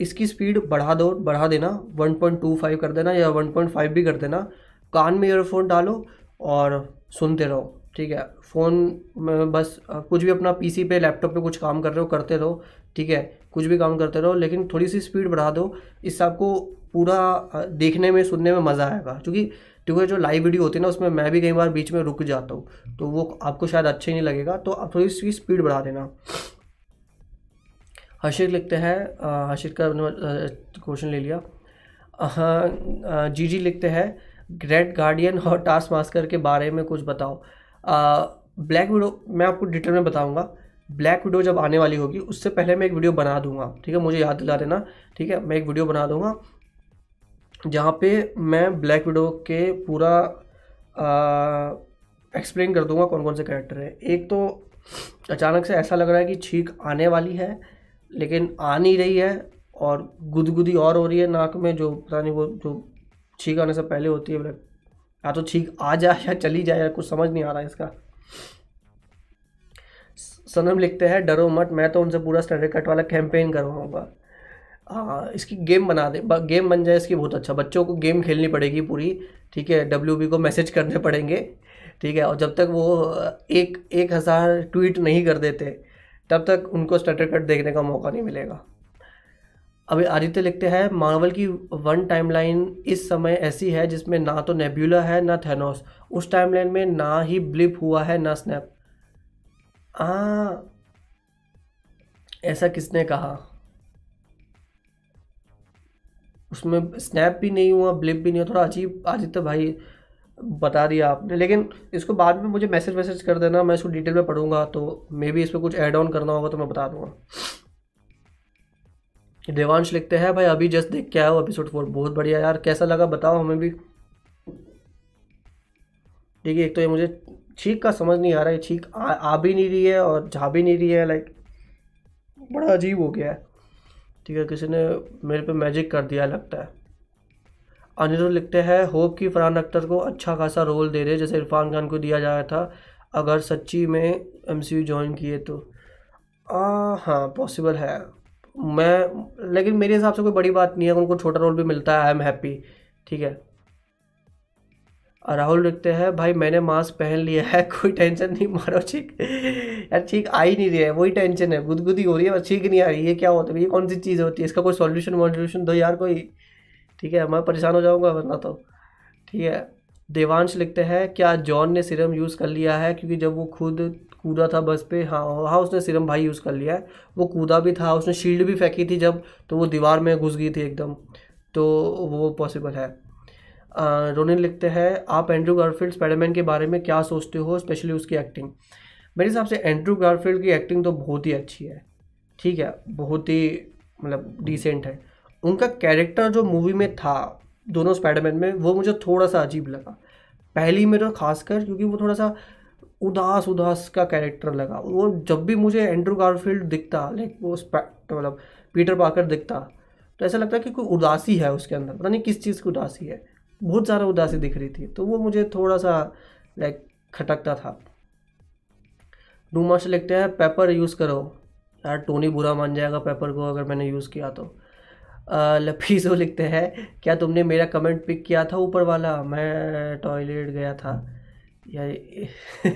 इसकी स्पीड बढ़ा दो, बढ़ा देना 1.25 कर देना या 1.5 भी कर देना। कान में ईयरफोन डालो और सुनते रहो, ठीक है? फ़ोन में बस कुछ भी अपना पीसी पे लैपटॉप पे कुछ काम कर रहे हो, करते रहो, ठीक है? कुछ भी काम करते रहो, लेकिन थोड़ी सी स्पीड बढ़ा दो। इससे आपको पूरा देखने में, सुनने में मज़ा आएगा। क्योंकि क्योंकि जो लाइव वीडियो होती है ना, उसमें मैं भी कई बार बीच में रुक जाता हूँ तो वो आपको शायद अच्छा नहीं लगेगा तो आप थोड़ी सी स्पीड बढ़ा देना। हर्षित लिखते हैं हर्षित का क्वेश्चन ले लिया। हाँ जी जी लिखते हैं, ग्रेट गार्डियन और टास्क मास्कर के बारे में कुछ बताओ। ब्लैक विडो, मैं आपको डिटेल में बताऊँगा। ब्लैक वीडियो जब आने वाली होगी, उससे पहले मैं एक वीडियो बना दूँगा, ठीक है? मुझे याद दिला देना, ठीक है? मैं एक वीडियो बना दूँगा, जहाँ पे मैं ब्लैक विडो के पूरा एक्सप्लेन कर दूँगा कौन कौन से कैरेक्टर हैं। एक तो अचानक से ऐसा लग रहा है कि छींक आने वाली है लेकिन आ नहीं रही है और गुदगुदी और हो रही है नाक में जो पता नहीं वो जो छींक आने से पहले होती है या तो छींक आ जाए या चली जाए या कुछ समझ नहीं आ रहा है इसका। सनम लिखते हैं, डरो मत, मैं तो उनसे पूरा स्टैंडर्ड कट वाला कैंपेन करवाऊँगा। इसकी गेम बना दे गेम बन जाए इसकी बहुत अच्छा बच्चों को गेम खेलनी पड़ेगी पूरी, ठीक है डब्ल्यूबी को मैसेज करने पड़ेंगे, ठीक है, और जब तक वो एक एक हज़ार ट्वीट नहीं कर देते तब तक उनको स्टार्टर कट देखने का मौका नहीं मिलेगा। अभी आदित्य लिखते हैं, मार्वल की वन टाइमलाइन इस समय ऐसी है जिसमें ना तो नेब्यूला है, ना थेनोस। उस टाइमलाइन में ना ही ब्लिप हुआ है, ना स्नैप। हाँ ऐसा किसने कहा? उसमें स्नैप भी नहीं हुआ, ब्लिप भी नहीं हुआ। थोड़ा अजीब आदित्य भाई बता दिया आपने। लेकिन इसको बाद में मुझे मैसेज वैसेज कर देना मैं इसको डिटेल में पढ़ूँगा तो मे बी इस पर कुछ ऐड ऑन करना होगा तो मैं बता दूँगा। देवांश लिखते हैं भाई अभी जस्ट देख के आया हो एपिसोड फोर बहुत बढ़िया यार। कैसा लगा बताओ हमें भी। ठीक है एक तो ये मुझे छीक का समझ नहीं आ रहा है छीक आ, आ भी नहीं रही है और जा भी नहीं रही है लाइक बड़ा अजीब हो गया है। ठीक है किसी ने मेरे पे मैजिक कर दिया लगता है। अनिरुद्ध लिखते हैं होप कि फरहान अख्तर को अच्छा खासा रोल दे रहे जैसे इरफान खान को दिया जा रहा था अगर सच्ची में एम सी ज्वाइन किए तो। आ, हाँ पॉसिबल है। मैं लेकिन मेरे हिसाब से कोई बड़ी बात नहीं है उनको छोटा रोल भी मिलता है आई एम हैप्पी ठीक है। राहुल लिखते हैं भाई मैंने मास्क पहन लिया है कोई टेंशन नहीं मारो ठीक। यार ठीक आ ही नहीं रही है वही टेंशन है गुदगुदी हो रही है बस ठीक नहीं आ रही है क्या होता है ये कौन सी चीज़ होती है इसका कोई सॉल्यूशन वॉल्यूशन दो यार कोई ठीक है, मैं परेशान हो जाऊँगा, वरना तो। ठीक है, देवांश लिखते हैं, क्या जॉन ने सिरम यूज़ कर लिया है? क्योंकि जब वो खुद कूदा था बस पे हाँ हाँ उसने सिरम भाई यूज़ कर लिया है। वो कूदा भी था, उसने शील्ड भी फेंकी थी जब तो वो दीवार में घुस गई थी एकदम। तो वो पॉसिबल है। रोनिन लिखते हैं, आप एंड्रू गारफील्ड स्पाइडरमैन के बारे में क्या सोचते हो, स्पेशली उसकी एक्टिंग? मेरे हिसाब से एंड्रू गारफील्ड की एक्टिंग तो बहुत ही अच्छी है। ठीक है, बहुत ही मतलब डिसेंट है। उनका कैरेक्टर जो मूवी में था, दोनों स्पाइडरमैन में, वो मुझे थोड़ा सा अजीब लगा। पहली में तो खासकर, क्योंकि वो थोड़ा सा उदास उदास का कैरेक्टर लगा। वो जब भी मुझे एंड्रू गारफील्ड दिखता लाइक वो मतलब पीटर पाकर दिखता तो ऐसा लगता है कि कोई उदासी है उसके अंदर। पता नहीं किस चीज़ की उदासी है। बहुत ज़्यादा उदासी दिख रही थी तो वो मुझे थोड़ा सा लाइक खटकता था। डूमा से लिखते हैं पेपर यूज़ करो। यार टोनी बुरा मान जाएगा पेपर को अगर मैंने यूज़ किया तो। लफीसो लिखते हैं, क्या तुमने मेरा कमेंट पिक किया था ऊपर वाला? मैं टॉयलेट गया था। या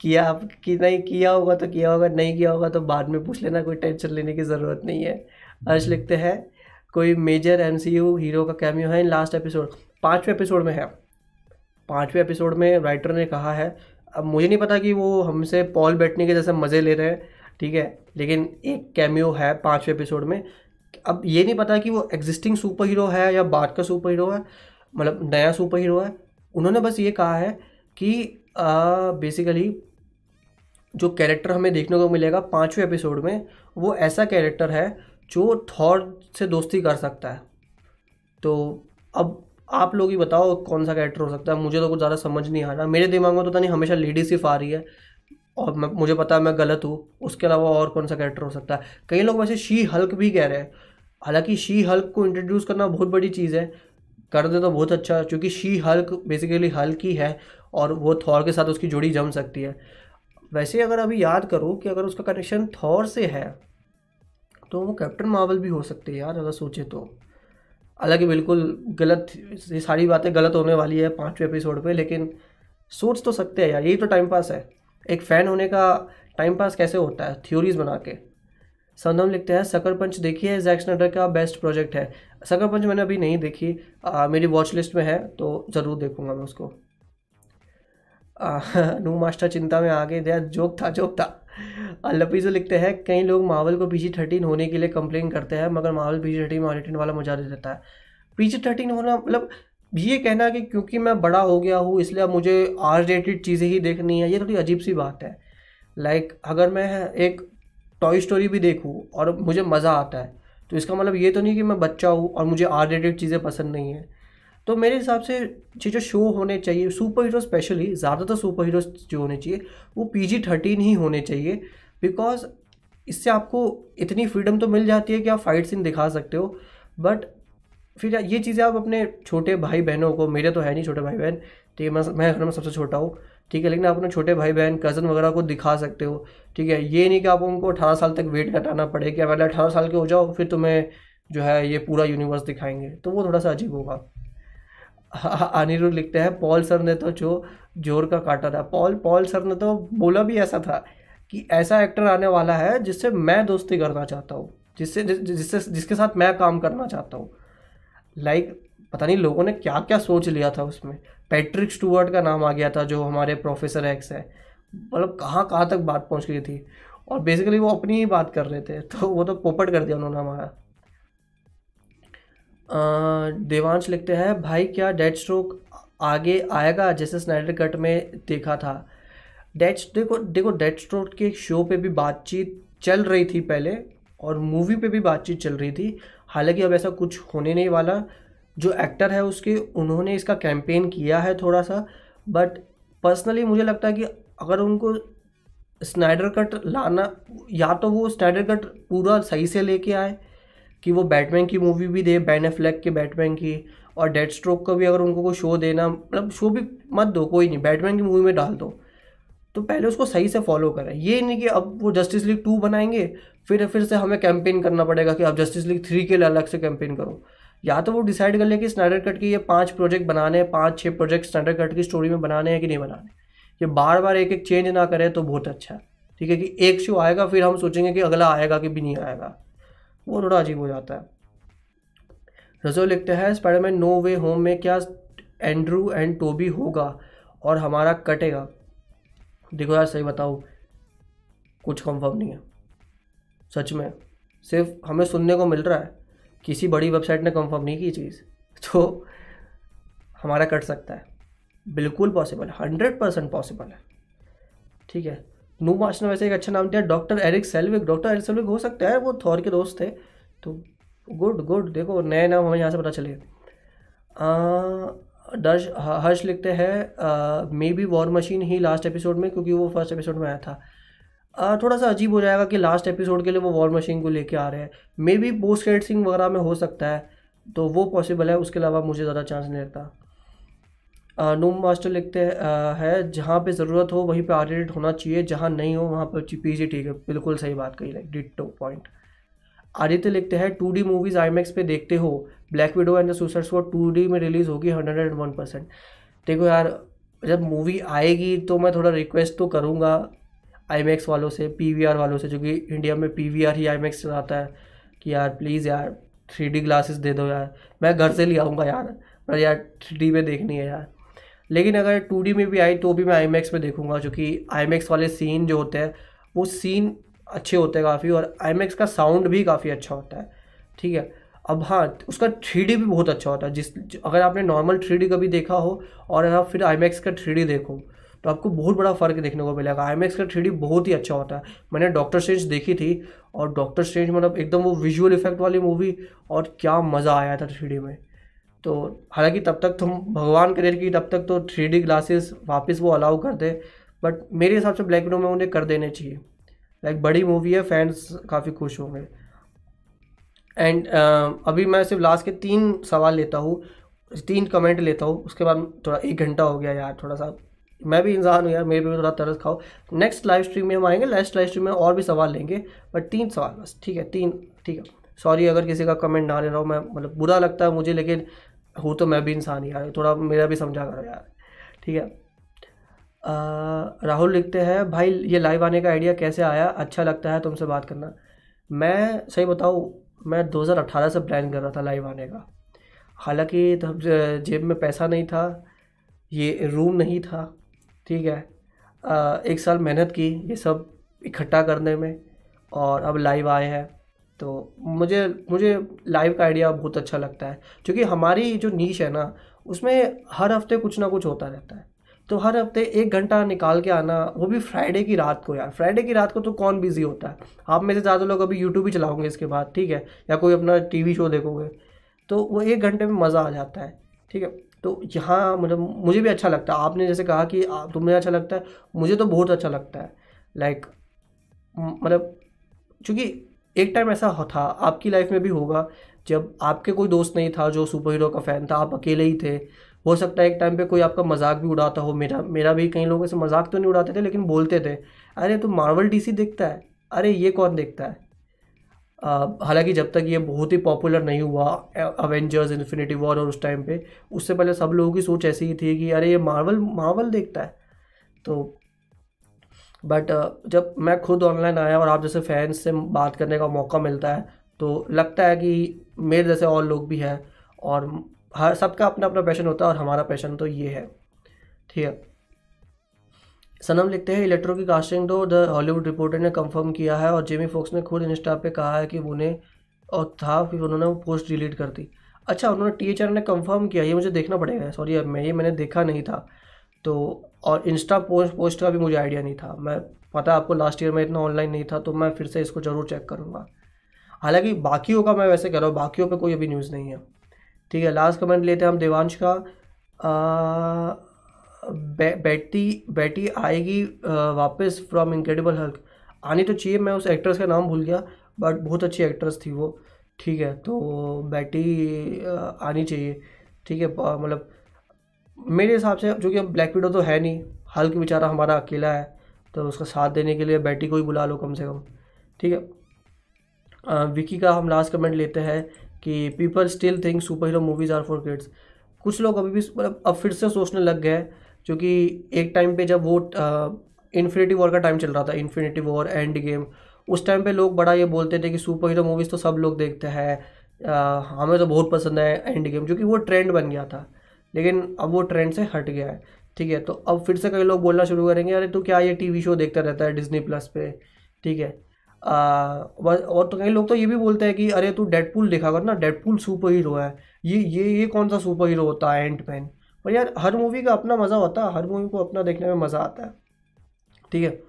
किया आप, कि नहीं किया होगा तो किया होगा, नहीं किया होगा तो बाद में पूछ लेना, कोई टेंशन लेने की ज़रूरत नहीं है। अर्श लिखते हैं, कोई मेजर एम हीरो का कैमियो है इन लास्ट एपिसोड पाँचवें एपिसोड में है। पाँचवें एपिसोड में राइटर ने कहा है, अब मुझे नहीं पता कि वो हमसे पॉल बैठने के जैसे मज़े ले रहे हैं, ठीक है, लेकिन एक कैमियो है पाँचवें एपिसोड में। अब ये नहीं पता कि वो एग्जिस्टिंग सुपर हीरो है या बाद का सुपर हीरो है मतलब नया सुपर हीरो है। उन्होंने बस ये कहा है कि बेसिकली जो कैरेक्टर हमें देखने को मिलेगा पाँचवें एपिसोड में, वो ऐसा कैरेक्टर है जो थॉर से दोस्ती कर सकता है। तो अब आप लोग ही बताओ कौन सा कैरेक्टर हो सकता है। मुझे तो कुछ ज़्यादा समझ नहीं आ रहा। मेरे दिमाग में तो नहीं, हमेशा लेडी सिर्फ़ आ रही है। और मैं, मुझे पता है मैं गलत हूँ। उसके अलावा और कौन सा कैरेक्टर हो सकता है। कई लोग वैसे शी हल्क भी कह रहे हैं। हालाँकि शी हल्क को इंट्रोड्यूस करना बहुत बड़ी चीज़ है। कर दे तो बहुत अच्छा क्योंकि शी हल्क बेसिकली हल्क ही है और वो थॉर के साथ उसकी जोड़ी जम सकती है। वैसे अगर अभी याद करो कि अगर उसका कनेक्शन थॉर से है तो वो कैप्टन मार्वल भी हो सकते हैं यार, अगर सोचे तो। हालाँकि बिल्कुल गलत, ये सारी बातें गलत होने वाली है पाँचवें एपिसोड पे, लेकिन सोच तो सकते हैं यार, यही तो टाइम पास है। एक फ़ैन होने का टाइम पास कैसे होता है? थ्योरीज बना के। संदम लिखते हैं सकर पंच देखी है जैक स्नडर का बेस्ट प्रोजेक्ट है। सकर पंच मैंने अभी नहीं देखी। आ, मेरी वॉच लिस्ट में है तो ज़रूर देखूँगा मैं उसको। नू मास्टर चिंता में आ गए। दिया जोक था जोक था। लपीजो लिखते हैं कई लोग मावल को पीजी थर्टीन होने के लिए कंप्लेन करते हैं मगर मावल पीजी थर्टीन में वाला मज़ा दे देता है। पीजी थर्टीन होना मतलब ये कहना कि क्योंकि मैं बड़ा हो गया हूँ इसलिए अब मुझे आर रेटेड चीज़ें ही देखनी है ये थोड़ी अजीब सी बात है। लाइक like, अगर मैं एक टॉय स्टोरी भी देखूँ और मुझे मज़ा आता है। तो इसका मतलब ये तो नहीं कि मैं बच्चा हूँ और मुझे आर रेटेड चीज़ें पसंद नहीं है। तो मेरे हिसाब से ये जो शो होने चाहिए सुपर हीरो स्पेशली ज़्यादातर सुपर हीरो जो होने चाहिए, वो पी जी थर्टीन ही होने चाहिए। बिकॉज़ इससे आपको इतनी फ्रीडम तो मिल जाती है कि आप फाइट सीन दिखा सकते हो। बट फिर ये चीज़ें आप अपने छोटे भाई बहनों को, मेरे तो है नहीं छोटे भाई बहन तो है मैं मैं घर में सबसे छोटा हूँ। ठीक है, लेकिन आप अपने छोटे भाई बहन कज़न वगैरह को दिखा सकते हो। ठीक है, ये नहीं कि आप उनको अठारह साल तक वेट कटाना पड़े कि पहले अठारह साल के हो जाओ, फिर तुम्हें जो है ये पूरा यूनिवर्स दिखाएँगे। तो वो थोड़ा सा अजीब होगा। अनिरुद्ध लिखते हैं, पॉल सर ने तो जो ज़ोर का काटा था। पॉल पॉल सर ने तो बोला भी ऐसा था कि ऐसा एक्टर आने वाला है जिससे मैं दोस्ती करना चाहता हूँ, जिससे जिससे, जिसके साथ मैं काम करना चाहता हूँ। लाइक पता नहीं लोगों ने क्या क्या सोच लिया था उसमें। पैट्रिक स्टूअर्ट का नाम आ गया था, जो हमारे प्रोफेसर एक्स है। मतलब कहाँ कहाँ तक बात पहुँच गई थी? और बेसिकली वो अपनी ही बात कर रहे थे तो वो तो पोपट कर दिया उन्होंने हमारा। देवांश लिखते हैं, भाई, क्या डेड स्ट्रोक आगे आएगा जैसे स्नाइडर कट में देखा था? डेड देखो देखो, डेड स्ट्रोक के शो पे भी बातचीत चल रही थी पहले, और मूवी पे भी बातचीत चल रही थी। हालाँकि अब ऐसा कुछ होने नहीं वाला जो एक्टर है उसके, उन्होंने इसका कैंपेन किया है थोड़ा सा बट पर्सनली मुझे लगता है कि अगर उनको स्नाइडर कट लाना, या तो वो स्नाइडर कट पूरा सही से लेके आए, कि वो बैटमैन की मूवी भी दे बैन फ्लैग के बैटमैन की, और डेड स्ट्रोक का भी अगर उनको कोई शो देना मतलब शो भी मत दो, कोई नहीं बैटमैन की मूवी में डाल दो। तो पहले उसको सही से फॉलो करें। ये नहीं कि अब वो जस्टिस लीग टू बनाएँगे, फिर फिर से हमें कैंपेन करना पड़ेगा कि अब जस्टिस लीग थ्री के लिए अलग से कैंपेन करो। या तो वो डिसाइड कर ले कि स्नैडर कट के ये पाँच प्रोजेक्ट बनाने हैं, पाँच छः प्रोजेक्ट स्नैडर कट की स्टोरी में बनाने हैं कि नहीं बनाने ये बार बार एक एक चेंज ना करें तो बहुत अच्छा है। ठीक है कि एक शो आएगा, फिर हम सोचेंगे कि अगला आएगा कि भी नहीं आएगा। वो थोड़ा अजीब हो जाता है। रजो लिखते हैं स्पाइडरमैन नो वे होम में क्या एंड्रू एंड टोबी होगा और हमारा कटेगा? देखो यार, सही बताओ। कुछ कंफर्म नहीं है। सच में। सिर्फ़ हमें सुनने को मिल रहा है। किसी बड़ी वेबसाइट ने कंफर्म नहीं की चीज़ तो हमारा कट सकता है। बिल्कुल पॉसिबल है हंड्रेड परसेंट पॉसिबल है। ठीक है? नू मार्च ने वैसे एक अच्छा नाम दिया doctor Erik Selvig doctor Erik Selvig हो सकता है, वो थॉर के दोस्त थे। तो गुड गुड देखो, नए नाम हमें यहाँ से पता चले। दर्श हर्ष लिखते हैं मे बी वॉर मशीन ही लास्ट एपिसोड में, क्योंकि वो फ़र्स्ट एपिसोड में आया था। थोड़ा सा अजीब हो जाएगा कि लास्ट एपिसोड के लिए वो वॉर मशीन को लेके आ रहे हैं। Maybe post credit scene वगैरह में हो सकता है तो वो पॉसिबल है, उसके अलावा मुझे ज़्यादा चांस नहीं लगता नूम मास्टर लिखते हैं जहाँ पे ज़रूरत हो, वहीं पे आर होना चाहिए, जहाँ नहीं हो, वहाँ पर पी जी ठीक है, बिल्कुल सही बात कही लाइक डिटो पॉइंट आदित्य लिखते हैं two D movies I max पे देखते हो Black Widow and the Suicide Squad two D में रिलीज़ होगी हंड्रेड एंड वन परसेंट देखो यार, जब मूवी आएगी तो मैं थोड़ा रिक्वेस्ट तो करूँगा आई वालों से PVR वालों से, जो कि इंडिया में PVR ही आई चलाता है, कि यार प्लीज़ यार थ्री डी ग्लासेस दे दो यार। मैं घर से ले आऊँगा यार, पर यार थ्री डी में देखनी है यार। लेकिन अगर टू डी में भी आई तो भी मैं आई में देखूँगा क्योंकि आई वाले सीन जो होते हैं, वो सीन अच्छे होते हैं काफ़ी, और आई का साउंड भी काफ़ी अच्छा होता है, ठीक है? अब हाँ उसका थ्री भी बहुत अच्छा होता है, जिस, अगर आपने नॉर्मल थ्री कभी देखा हो, और फिर आई का थ्री देखो तो आपको बहुत बड़ा फ़र्क देखने को मिलेगा। आई का थ्री बहुत ही अच्छा होता है। मैंने डॉक्टर स्ट्रेंज देखी थी और डॉक्टर स्ट्रेंज मतलब एकदम वो विजुअल इफ़ेक्ट वाली मूवी और क्या मज़ा आया था थ्री में। तो हालाँकि तब तक तुम भगवान करे कि तब तक तो थ्री डी ग्लासेस वापस वो अलाउ कर दे बट मेरे हिसाब से ब्लैक विडो में उन्हें कर देने चाहिए। लाइक बड़ी मूवी है फैंस काफ़ी खुश होंगे। एंड uh, अभी मैं सिर्फ़ लास्ट के तीन सवाल लेता हूँ तीन कमेंट लेता हूँ उसके बाद थोड़ा एक घंटा हो गया यार थोड़ा सा मैं भी इंसान हूँ यार, मेरे भी थोड़ा तरस खाओ। नेक्स्ट लाइव स्ट्रीम में हम आएँगे नेक्स्ट लाइव स्ट्रीम में और भी सवाल लेंगे बट तीन सवाल बस, ठीक है, तीन, ठीक है। सॉरी अगर किसी का कमेंट ना ले रहा हूँ मैं मतलब बुरा लगता है मुझे, लेकिन हूँ तो मैं भी इंसान ही यार, थोड़ा मेरा भी समझा करो यार, ठीक है। राहुल लिखते हैं, भाई, ये लाइव आने का आइडिया कैसे आया? अच्छा लगता है तुमसे बात करना। मैं सही बताऊँ, मैं 2018 से प्लान कर रहा था लाइव आने का। हालाँकि तब जेब में पैसा नहीं था, ये रूम नहीं था। ठीक है। आ, एक साल मेहनत की ये सब इकट्ठा करने में और अब लाइव आए हैं। तो मुझे मुझे लाइव का आइडिया बहुत अच्छा लगता है। क्योंकि हमारी जो नीच है ना उसमें हर हफ़्ते कुछ ना कुछ होता रहता है। तो हर हफ़्ते एक घंटा निकाल के आना वो भी फ्राइडे की रात को यार। फ्राइडे की रात को तो कौन बिज़ी होता है? आप में से ज़्यादा लोग अभी यूट्यूब ही चलाओगे इसके बाद ठीक है? या कोई अपना टीवी शो देखोगे। तो वो एक घंटे में मज़ा आ जाता है ठीक है? तो यहाँ मतलब मुझे भी अच्छा लगता है। आपने जैसे कहा कि तुम्हें अच्छा लगता है, मुझे तो बहुत अच्छा लगता है। लाइक मतलब चूँकि एक टाइम ऐसा था, आपकी लाइफ में भी होगा। जब आपके कोई दोस्त नहीं था, जो सुपर हीरो का फ़ैन था, आप अकेले ही थे, हो सकता है एक टाइम पे कोई आपका मज़ाक भी उड़ाता हो। मेरा मेरा भी कई लोगों से मज़ाक तो नहीं उड़ाते थे, लेकिन बोलते थे, अरे, तू मार्वल डीसी देखता है? अरे, ये कौन देखता है? हालाँकि जब तक ये बहुत ही पॉपुलर नहीं हुआ अवेंजर्स इन्फिनिटी वॉर और उस टाइम पे, उससे पहले सब लोगों की सोच ऐसी ही थी कि अरे ये मार्वल मार्वल देखता है। तो बट जब मैं खुद ऑनलाइन आया और आप जैसे फैंस से बात करने का मौका मिलता है तो लगता है कि मेरे जैसे और लोग भी हैं और हर, सबका अपना अपना पैशन होता है और हमारा पैशन तो ये है। ठीक है? सनम लिखते हैं, इलेक्ट्रो की कास्टिंग तो द हॉलीवुड रिपोर्टर ने कंफर्म किया है और जेमी फोक्स ने खुद इंस्टा पे कहा है कि उन्हें और था फिर उन्होंने वो पोस्ट डिलीट कर दी. अच्छा उन्होंने टी ने कंफर्म किया, ये मुझे देखना पड़ेगा। सॉरी मैं, ये मैंने देखा नहीं था। तो और इंस्टा पोस्ट पोस्ट का भी मुझे आइडिया नहीं था। मैं, पता आपको लास्ट ईयर में इतना ऑनलाइन नहीं था तो मैं फिर से इसको ज़रूर चेक करूँगा। हालाँकि बाकियों का मैं वैसे कह रहा हूँ, बाकियों पे कोई अभी न्यूज़ नहीं है। ठीक है लास्ट कमेंट लेते हैं हम, देवांश का। बेटी बेटी आएगी वापस फ्रॉम इनक्रेडिबल हल्क आनी तो चाहिए, मैं उस एक्ट्रेस का नाम भूल गया बट बहुत अच्छी एक्ट्रेस थी वो। ठीक है तो बेटी आनी चाहिए। ठीक है मतलब मेरे हिसाब से जो कि ब्लैक विडो तो है नहीं हल्क बेचारा हमारा अकेला है तो उसका साथ देने के लिए बेटी को ही बुला लो कम से कम। ठीक है विकी का हम लास्ट कमेंट लेते हैं कि people still think super hero movies are for kids कुछ लोग अभी भी मतलब अब फिर से सोचने लग गए क्योंकि एक टाइम पे जब वो इन्फिनिटी वॉर का टाइम चल रहा था इन्फिनिटी वॉर एंड गेम उस टाइम पे लोग बड़ा ये बोलते थे कि सुपर हीरो मूवीज़ तो सब लोग देखते हैं। हमें तो बहुत पसंद है एंड गेम क्योंकि वो ट्रेंड बन गया था। लेकिन अब वो ट्रेंड से हट गया है ठीक है? तो अब फिर से कई लोग बोलना शुरू करेंगे अरे तो क्या ये टीवी शो देखता रहता है डिज्नी प्लस पे? ठीक है? आ, और तो कई लोग तो ये भी बोलते हैं कि अरे तू डेडपुल देखा कर ना डेडपुल सुपर हीरो है। ये ये ये कौन सा सुपर हीरो होता है एंट मैन पर यार, हर मूवी का अपना मज़ा होता है, हर मूवी को अपना देखने में मज़ा आता है। ठीक है?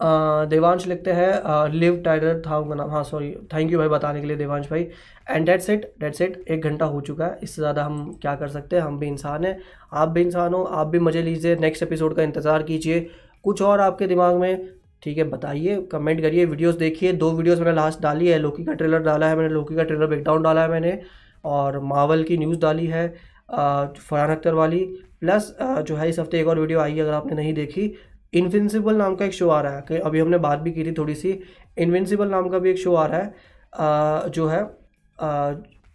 देवांश लिखते हैं लिव टाइडर था उनका नाम। हाँ सॉरी थैंक यू भाई बताने के लिए देवांश भाई। And date set date set एक घंटा हो चुका है। इससे ज़्यादा हम क्या कर सकते हैं? हम भी इंसान हैं। आप भी इंसान हो, आप भी मज़े लीजिए। नेक्स्ट एपिसोड का इंतज़ार कीजिए। कुछ और आपके दिमाग में, ठीक है, बताइए कमेंट करिए वीडियोस देखिए। दो वीडियोस मैंने लास्ट डाली है। लोकी का ट्रेलर डाला है मैंने। लोकी का ट्रेलर ब्रेकडाउन डाला है मैंने। और मावल की न्यूज़ डाली है। फरहान अख्तर वाली। प्लस जो है, इस हफ़्ते एक और वीडियो आई है अगर आपने नहीं देखी। इन्विंसिबल नाम का एक शो आ रहा है। कि अभी हमने बात भी की थी थोड़ी सी इन्विंसिबल नाम का भी एक शो आ रहा है। जो है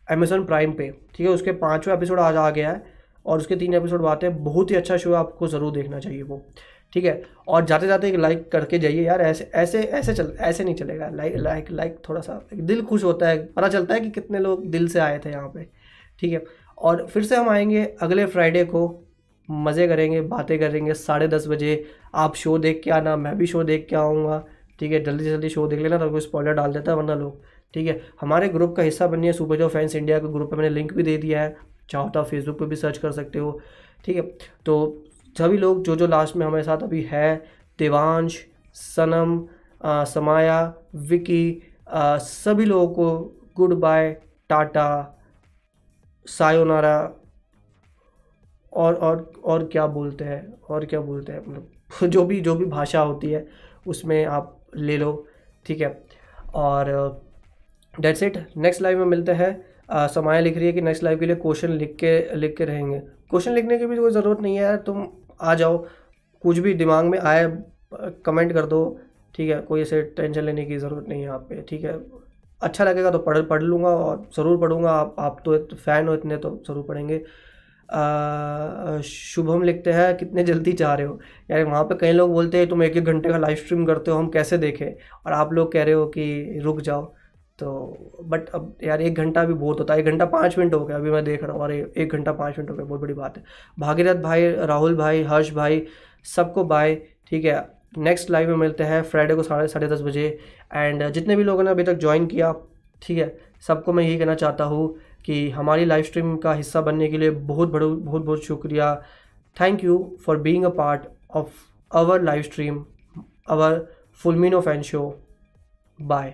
अमेजोन प्राइम पे। ठीक है, उसके पाँचवें एपिसोड आज आ गया है। और उसके तीन एपिसोड बात है। बहुत ही अच्छा शो है, आपको ज़रूर देखना चाहिए वो। ठीक है, और जाते जाते एक लाइक करके जाइए यार। ऐसे ऐसे ऐसे चल, ऐसे नहीं चलेगा। लाइक लाइक लाइक थोड़ा सा, दिल खुश होता है। पता चलता है कि कितने लोग दिल से आए थे यहाँ पे। ठीक है और फिर से हम आएँगे अगले फ्राइडे को। मज़े करेंगे बातें करेंगे। साढ़े दस बजे आप शो देख के आना मैं भी शो देख के आऊँगा। ठीक है जल्दी जल्दी शो देख लेना तो कोई स्पॉइलर डाल देता है वरना लोग। ठीक है हमारे ग्रुप का हिस्सा बनिए सुपर जो फैंस इंडिया के ग्रुप पे मैंने लिंक भी दे दिया है। चाहो तो आप फेसबुक पर भी सर्च कर सकते हो। ठीक है तो सभी लोग जो जो लास्ट में हमारे साथ अभी है देवांश सनम आ, समाया विकी आ, सभी लोगों को गुड बाय टाटा। सायोनारा, और और और क्या बोलते हैं, और क्या बोलते हैं मतलब जो भी जो भी भाषा होती है, उसमें आप ले लो, ठीक है? और डेट्स इट नेक्स्ट लाइव में मिलते हैं। समाया लिख रही है कि नेक्स्ट लाइव के लिए क्वेश्चन लिख के लिख के रहेंगे। क्वेश्चन लिखने की भी कोई ज़रूरत नहीं है यार, तुम आ जाओ। कुछ भी दिमाग में आए कमेंट कर दो, ठीक है? कोई ऐसे टेंशन लेने की ज़रूरत नहीं है आप पे, ठीक है? अच्छा लगेगा तो पढ़ पढ़ लूँगा और ज़रूर पढ़ूँगा। आप आप तो फ़ैन हो इतने तो ज़रूर पढ़ेंगे। शुभम लिखते हैं, कितने जल्दी चाह रहे हो? यार वहाँ पे कई लोग बोलते हैं, तुम एक एक घंटे का लाइव स्ट्रीम करते हो, हम कैसे देखें? और आप लोग कह रहे हो कि रुक जाओ। तो बट अब यार एक घंटा भी बहुत होता है। एक घंटा पाँच मिनट हो गया, अभी मैं देख रहा हूँ। और एक घंटा पाँच मिनट हो गया, बहुत बड़ी बात है। भागीरथ भाई, राहुल भाई, हर्ष भाई, सबको बाय ठीक है। नेक्स्ट लाइव में मिलते हैं फ्राइडे को साढ़े साढ़े दस बजे। एंड जितने भी लोगों ने अभी तक ज्वाइन किया, ठीक है, सबको मैं यही कहना चाहता हूँ कि हमारी लाइव स्ट्रीम का हिस्सा बनने के लिए बहुत बड़ो बहुत बहुत शुक्रिया। Thank you for being a part of our live stream our फुलमिनो fan show bye